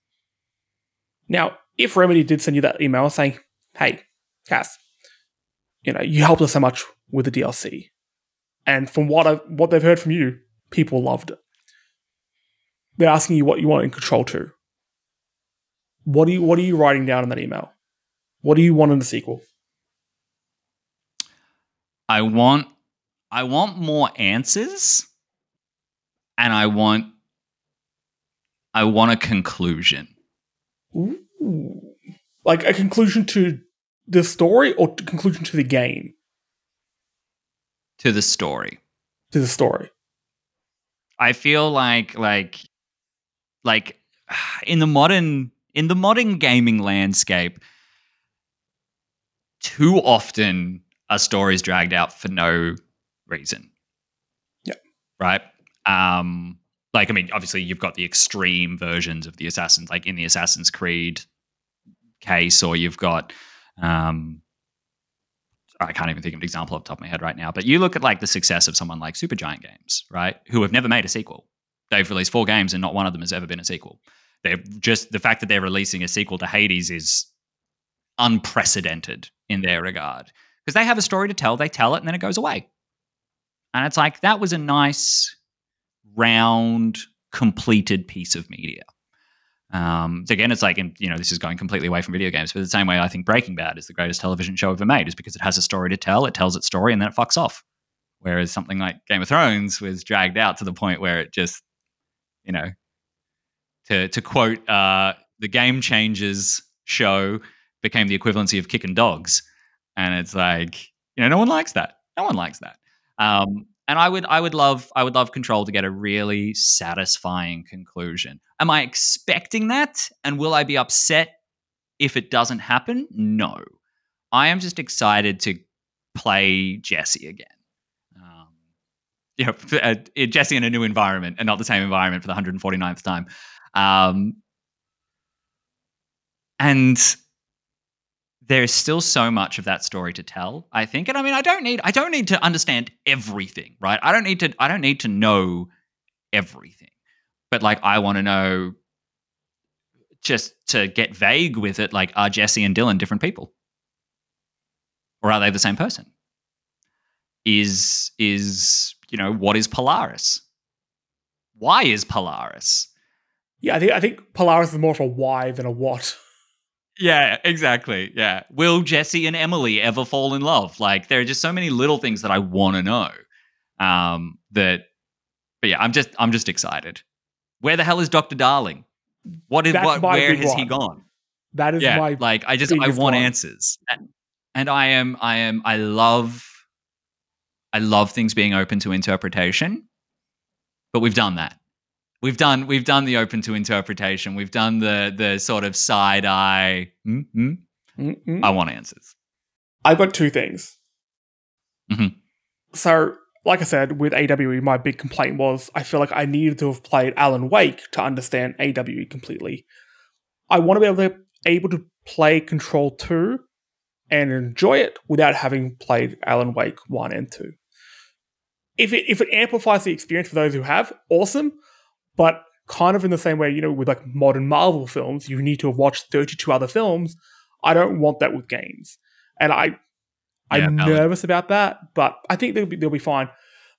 Now, if Remedy did send you that email saying, "Hey, Cass, you know, you helped us so much with the DLC," and from what I what they've heard from you, people loved it. They're asking you what you want in Control Two. What do you What are you writing down in that email? What do you want in the sequel? I want I want more answers and I want I want a conclusion. Ooh. Like a conclusion to the story or a conclusion to the game? To the story. To the story. I feel like like like in the modern in the modern gaming landscape too often a story's dragged out for no reason. Yeah. Right? Um like I mean obviously you've got the extreme versions of the assassins like in the Assassin's Creed case or you've got um I can't even think of an example off the top of my head right now, but you look at like the success of someone like Supergiant Games, right? Who have never made a sequel. They've released four games and not one of them has ever been a sequel. They're just the fact that they're releasing a sequel to Hades is unprecedented in their regard because they have a story to tell, they tell it, and then it goes away. And it's like that was a nice, round, completed piece of media. Um, again, it's like, and you know, this is going completely away from video games, but the same way I think Breaking Bad is the greatest television show ever made, is because it has a story to tell, it tells its story, and then it fucks off. Whereas something like Game of Thrones was dragged out to the point where it just, you know, to to quote uh, the Game Changers show became the equivalency of kicking dogs, and it's like, you know, no one likes that. No one likes that. Um, and I would, I would love, I would love Control to get a really satisfying conclusion. Am I expecting that? And will I be upset if it doesn't happen? No. I am just excited to play Jesse again. Um, you know, uh, Jesse in a new environment and not the same environment for the 149th time. Um, and there's still so much of that story to tell i think and i mean i don't need i don't need to understand everything right i don't need to i don't need to know everything but like i want to know just to get vague with it like are jesse and dylan different people or are they the same person is is you know what is polaris why is polaris Yeah, I think I think Polaris is more of a why than a what. Yeah, exactly. Yeah. Will Jesse and Emily ever fall in love? Like there are just so many little things that I want to know. Um that but yeah, I'm just I'm just excited. Where the hell is Dr. Darling? What is That's what where has he gone? That is yeah, my like I just I want one. answers. And, and I am I am I love I love things being open to interpretation. But we've done that. We've done we've done the open to interpretation. We've done the the sort of side eye. mm mm. Mm-mm. I want answers. I've got two things. Mhm. So, like I said, with AWE, my big complaint was I feel like I needed to have played Alan Wake to understand AWE completely. I want to be able to able to play Control 2 and enjoy it without having played Alan Wake 1 and 2. If it if it amplifies the experience for those who have, awesome. But kind of in the same way, you know, with like modern Marvel films, you need to have watched 32 other films. I don't want that with games. And I I'm valid. nervous about that, but I think they'll be they'll be fine.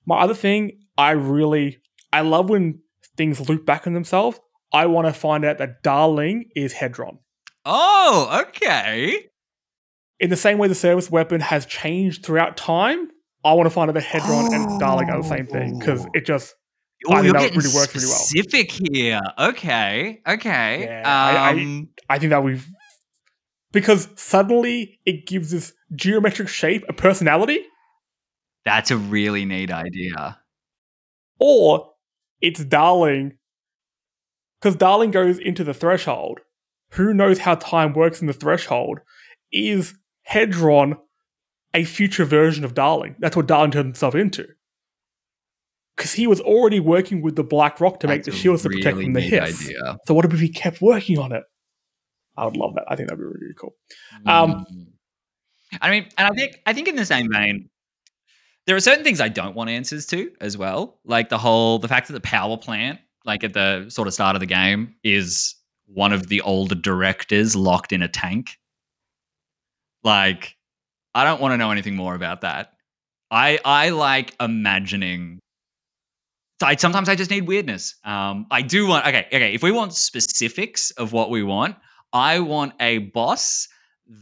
My other thing, I really I love when things loop back on themselves. I want to find out that Darling is Hedron. Oh, okay. In the same way the service weapon has changed throughout time, I want to find out that Hedron and Darling are the same thing because it just I Oh, think you're that getting really works really well. specific here. Okay, okay. Yeah, I- I- um, I think that we've because suddenly it gives this geometric shape a personality, that's a really neat idea. or it's Darling. Because Darling goes into the threshold. Who knows how time works in the threshold? Is Hedron a future version of Darling? That's what Darling turned himself into. Because he was already working with the Black Rock to make the shields to protect really from the hiss. idea. So what if he kept working on it? I would love that. I think that'd be really cool. Um, Mm. I mean, and I think I think in the same vein, there are certain things I don't want answers to as well. Like the whole the fact that the power plant, like at the sort of start of the game, is one of the older directors locked in a tank. Like, I don't want to know anything more about that. I I like imagining. I, sometimes I just need weirdness. Um, I do want okay, okay. If we want specifics of what we want, I want a boss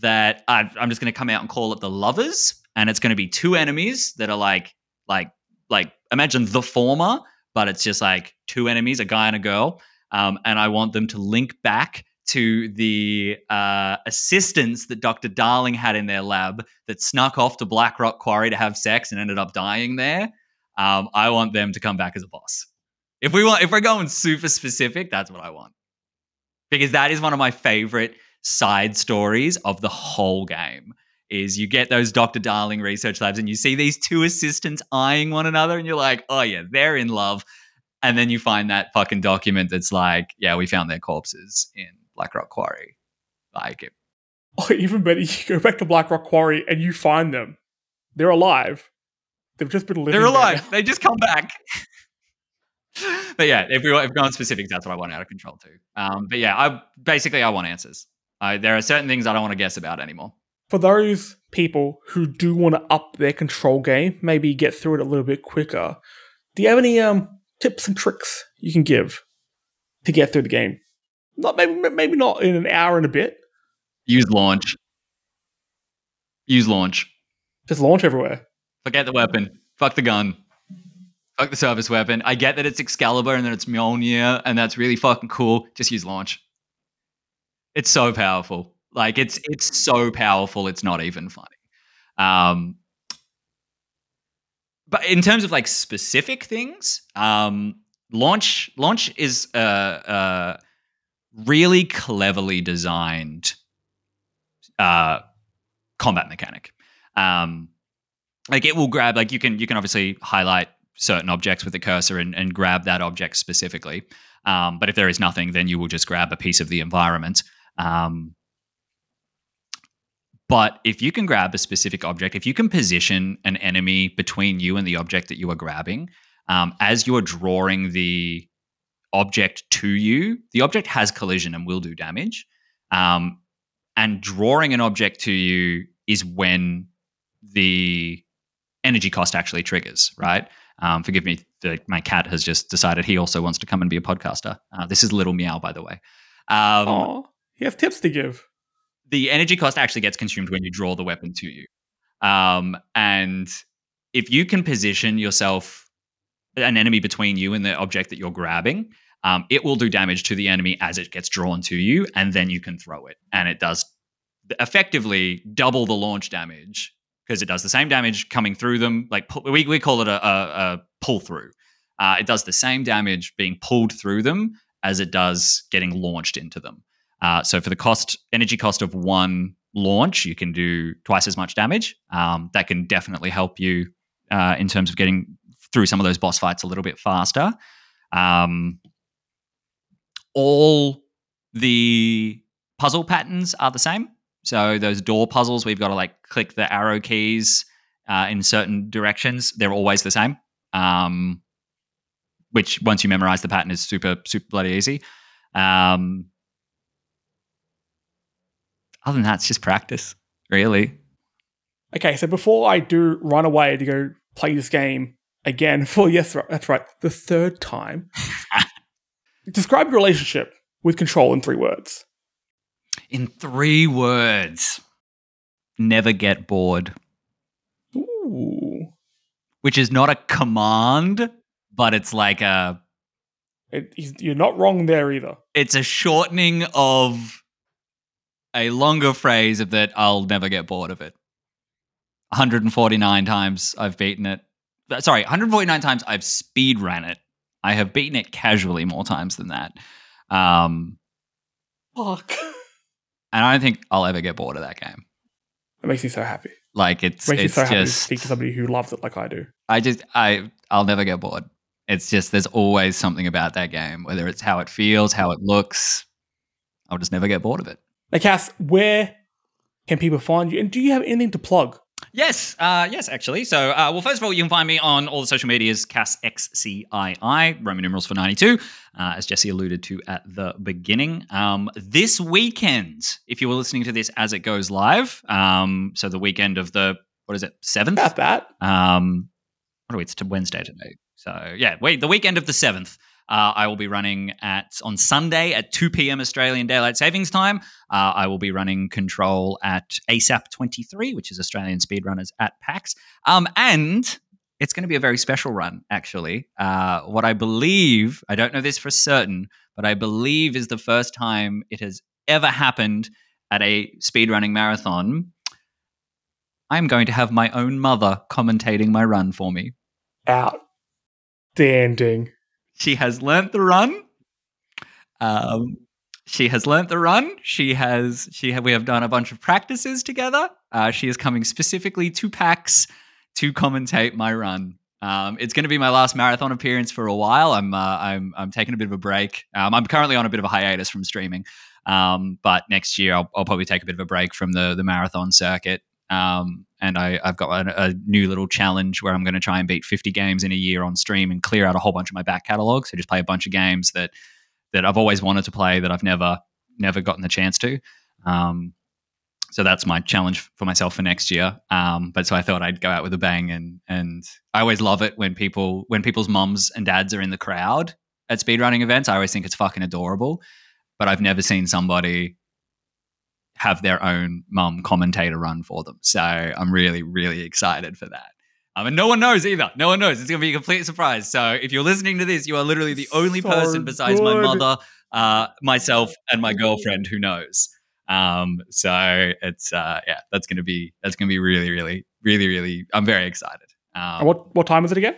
that I, I'm just going to come out and call it the lovers, and it's going to be two enemies that are like like like imagine the former, but it's just like two enemies, a guy and a girl, um, and I want them to link back to the uh, assistants that Dr. Darling had in their lab that snuck off to Black Rock Quarry to have sex and ended up dying there. Um, I want them to come back as a boss. If we want, if we're going super specific, that's what I want because that is one of my favorite side stories of the whole game is you get those dr darling research labs and you see these two assistants eyeing one another and you're like oh yeah they're in love and then you find that fucking document that's like yeah we found their corpses in Blackrock quarry like it Or even better, you go back to Blackrock Quarry and you find them. They're alive. They've just been living. they're alive they just come back but yeah if we want if on specifics that's what i want out of control too um, but yeah i basically i want answers I, there are certain things i don't want to guess about anymore For those people who do want to up their control game, maybe get through it a little bit quicker. Do you have any um tips and tricks you can give to get through the game? Not maybe maybe not in an hour and a bit. use launch use launch Just launch everywhere. Forget the weapon. Fuck the gun. Fuck the service weapon. I get that it's Excalibur and that it's Mjolnir and that's really fucking cool. Just use launch. It's so powerful. Like it's it's so powerful. It's not even funny. Um, but in terms of like specific things, um, launch launch is a, a really cleverly designed uh, combat mechanic. Um, like it will grab like you can you can obviously highlight certain objects with the cursor and, and grab that object specifically. Um, but if there is nothing, then you will just grab a piece of the environment. Um, but if you can grab a specific object, if you can position an enemy between you and the object that you are grabbing, um, as you are drawing the object to you, the object has collision and will do damage. Um, and drawing an object to you is when the energy cost actually triggers, right? Um, forgive me, the, my cat has just decided he also wants to come and be a podcaster. Uh, this is Little Meow, by the way. Um, He has tips to give. the energy cost actually gets consumed when you draw the weapon to you. Um, and if you can position yourself, an enemy between you and the object that you're grabbing, um, it will do damage to the enemy as it gets drawn to you, and then you can throw it. And it does effectively double the launch damage because it does the same damage coming through them. Like we, we call it a, a, a pull through. Uh, it does the same damage being pulled through them as it does getting launched into them. Uh, so for the cost energy cost of one launch, you can do twice as much damage. Um, that can definitely help you uh, in terms of getting through some of those boss fights a little bit faster. Um, all the puzzle patterns are the same. So those door puzzles, we've got to like click the arrow keys uh, in certain directions. They're always the same. Um, which once you memorize the pattern is super super bloody easy. Um, other than that, it's just practice, really. Okay, so before I do run away to go play this game again for yes, that's right, the third time, describe your relationship with control in three words. In three words, never get bored, Ooh, which is not a command, but it's like a it, you're not wrong there either. it's a shortening of a longer phrase of that I'll never get bored of it. 149 times I've beaten it. Uh, Sorry, 149 times I've speed ran it. I have beaten it casually more times than that. Um, Fuck. and I don't think I'll ever get bored of that game. It makes me so happy. Like it's It makes me it's so happy to just speak to somebody who loves it like I do. I just I I'll never get bored. It's just there's always something about that game, whether it's how it feels, how it looks. I'll just never get bored of it. Now, Cass, where can people find you? And do you have anything to plug? Yes, uh, yes, actually. So, uh, well, first of all, you can find me on all the social medias, KassXCII, Roman numerals for 92, uh, as Jesse alluded to at the beginning. Um, this weekend, if you were listening to this as it goes live, um, so the weekend of the, what is it, 7th? About that. Um, what are we? It's to Wednesday today. So yeah, wait, the weekend of the seventh. Uh, I will be running at on Sunday at 2 p.m. Australian Daylight Savings Time. Uh, I will be running Control at ASAP 23, which is Australian Speedrunners at PAX. Um, and it's going to be a very special run, actually. Uh, what I believe, I don't know this for certain, but I believe is the first time it has ever happened at a speedrunning marathon. I'm going to have my own mother commentating my run for me. Outstanding. She has learnt the run. Um, she has learnt the run. She has she ha- we have done a bunch of practices together. Uh, she is coming specifically to PAX to commentate my run. Um, it's going to be my last marathon appearance for a while. I'm uh, I'm I'm taking a bit of a break. Um, I'm currently on a bit of a hiatus from streaming, um, but next year I'll, I'll probably take a bit of a break from the the marathon circuit. Um, and I, I've got a, a new little challenge where I'm going to try and beat 50 games in a year on stream and clear out a whole bunch of my back catalog. So just play a bunch of games that that I've always wanted to play that I've never never gotten the chance to. Um, so that's my challenge for myself for next year. Um, but so I thought I'd go out with a bang, and and I always love it when people when people's mums and dads are in the crowd at speedrunning events. I always think it's fucking adorable. But I've never seen somebody have their own mum commentator run for them. So I'm really really excited for that. Um, and no one knows either. No one knows. It's going to be a complete surprise. So if you're listening to this, you are literally the only So person besides my mother, uh, myself, and my girlfriend who knows. Um, so it's uh, yeah, that's gonna be that's gonna be really, really, really, really. I'm very excited. Um, what what time is it again?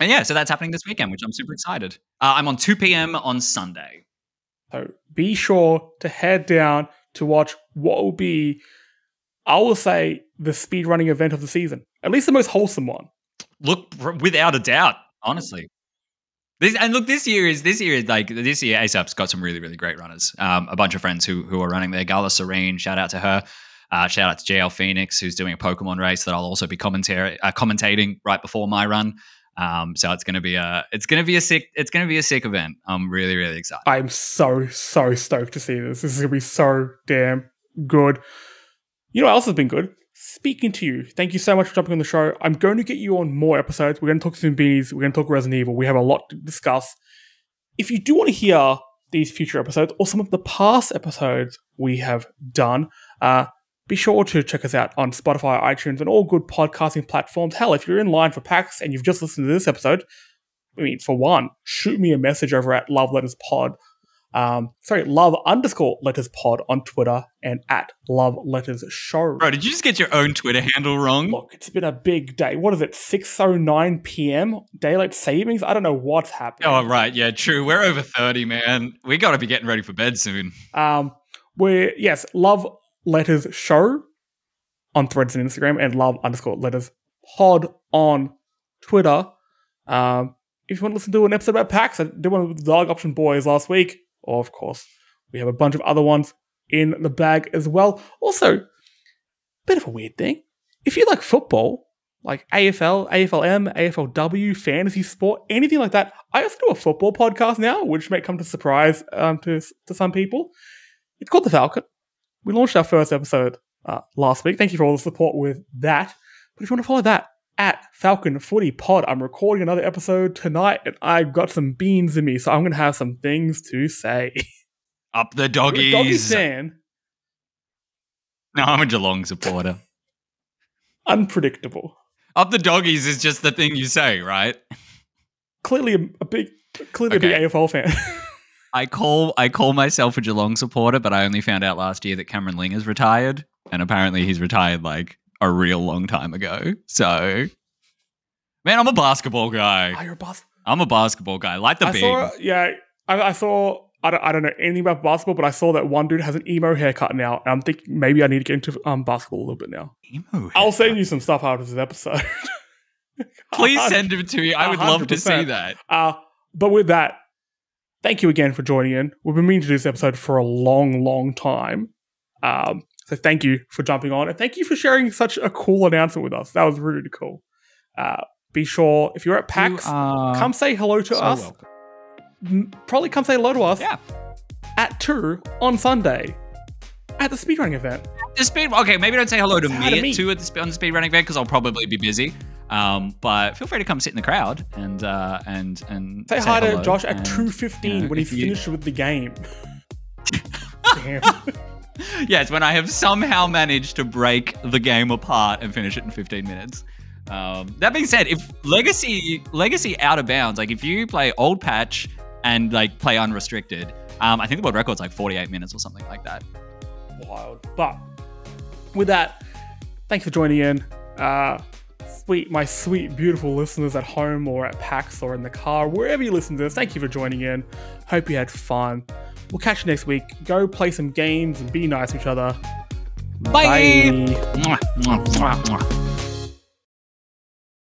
and yeah, so that's happening this weekend, which I'm super excited. Uh, I'm on 2 p.m. on Sunday. So be sure to head down to watch what will be, I will say, the speedrunning event of the season. At least the most wholesome one. Look, without a doubt, honestly. This and look, this year is this year is like this year. ASAP's got some really really great runners. Um, a bunch of friends who who are running there. Gala Serene, shout out to her. Uh, shout out to JL Phoenix, who's doing a Pokemon race that I'll also be commentary uh, commentating right before my run. Um, so it's gonna be a it's gonna be a sick it's gonna be a sick event. I'm really really excited. I'm so, so stoked to see this. This is to be so damn good. You know what else has been good? Speaking to you. Thank you so much for jumping on the show. I'm going to get you on more episodes. We're to talk to Zoombinis. We're to talk Resident Evil. We have a lot to discuss. If you do want to hear these future episodes or some of the past episodes we have done, uh, be sure to check us out on Spotify, iTunes, and all good podcasting platforms. Hell, if you're in line for PAX and you've just listened to this episode, I mean, for one, shoot me a message over at Love Letters Pod. Um, sorry, Love underscore Letters Pod on Twitter and at Love Letters Show. Bro, did you just get your own Twitter handle wrong? Look, it's been a big day. What is it? 6:09 p.m. daylight savings. I don't know what's happening. Oh right, yeah, true. We're over thirty, man. We got to be getting ready for bed soon. Um, we're yes, love letters show on threads and Instagram, and love underscore letters pod on Twitter. Um, if you want to listen to an episode about PAX, I did one with the Dog Option Boys last week. Or of course, we have a bunch of other ones in the bag as well. Also, bit of a weird thing. If you like football, like AFL, AFLM, AFLW, fantasy sport, anything like that, I also do a football podcast now, which may come to surprise um, to to some people. It's called The Falcon. We launched our first episode uh, last week. Thank you for all the support with that. But if you want to follow that, at Falcon Footy Pod, I'm recording another episode tonight and I've got some beans in me, so I'm going to have some things to say. Up the a Doggy doggies. fan, No, I'm a Geelong supporter. unpredictable. Up the doggies is just the thing you say, right? Clearly a, a big, clearly Okay. a big AFL fan. I call I call myself a Geelong supporter, but I only found out last year that Cameron Ling is retired, and apparently he's retired like a real long time ago. So, man, I'm a basketball guy. oh, you're a bas- I'm a basketball guy. Like the I big. saw, yeah, I, I saw. I don't, I don't know anything about basketball, but I saw that one dude has an emo haircut now, and I'm thinking maybe I need to get into um, basketball a little bit now. Emo I'll send you some stuff after this episode. Please send it to me. I would love to see that. Uh, but with that, thank you again for joining in. We've been meaning to do this episode for a long, long time. Um, so thank you for jumping on, and thank you for sharing such a cool announcement with us. That was really, cool. Uh, be sure if you're at PAX, You come say hello to so us. welcome. Probably come say hello to us Yeah. at two on Sunday at the speedrunning event. The speed. Okay, maybe don't say hello to me to at two at the on the speed running event because I'll probably be busy. Um, but feel free to come sit in the crowd and uh, and and Say, hi to Josh at two fifteen you know, when he's if you- finished with the game. Damn. Yes, when I have somehow managed to break the game apart and finish it in 15 minutes. Um, that being said, if Legacy Legacy out of bounds, like if you play old patch and like play unrestricted, um, I think the world record's like 48 minutes or something like that. wild. But with that, thanks for joining in. Uh, sweet, my sweet, beautiful listeners at home or at PAX or in the car, wherever you listen to this, thank you for joining in. Hope you had fun. We'll catch you next week. Go play some games and be nice to each other. Bye. Mwah.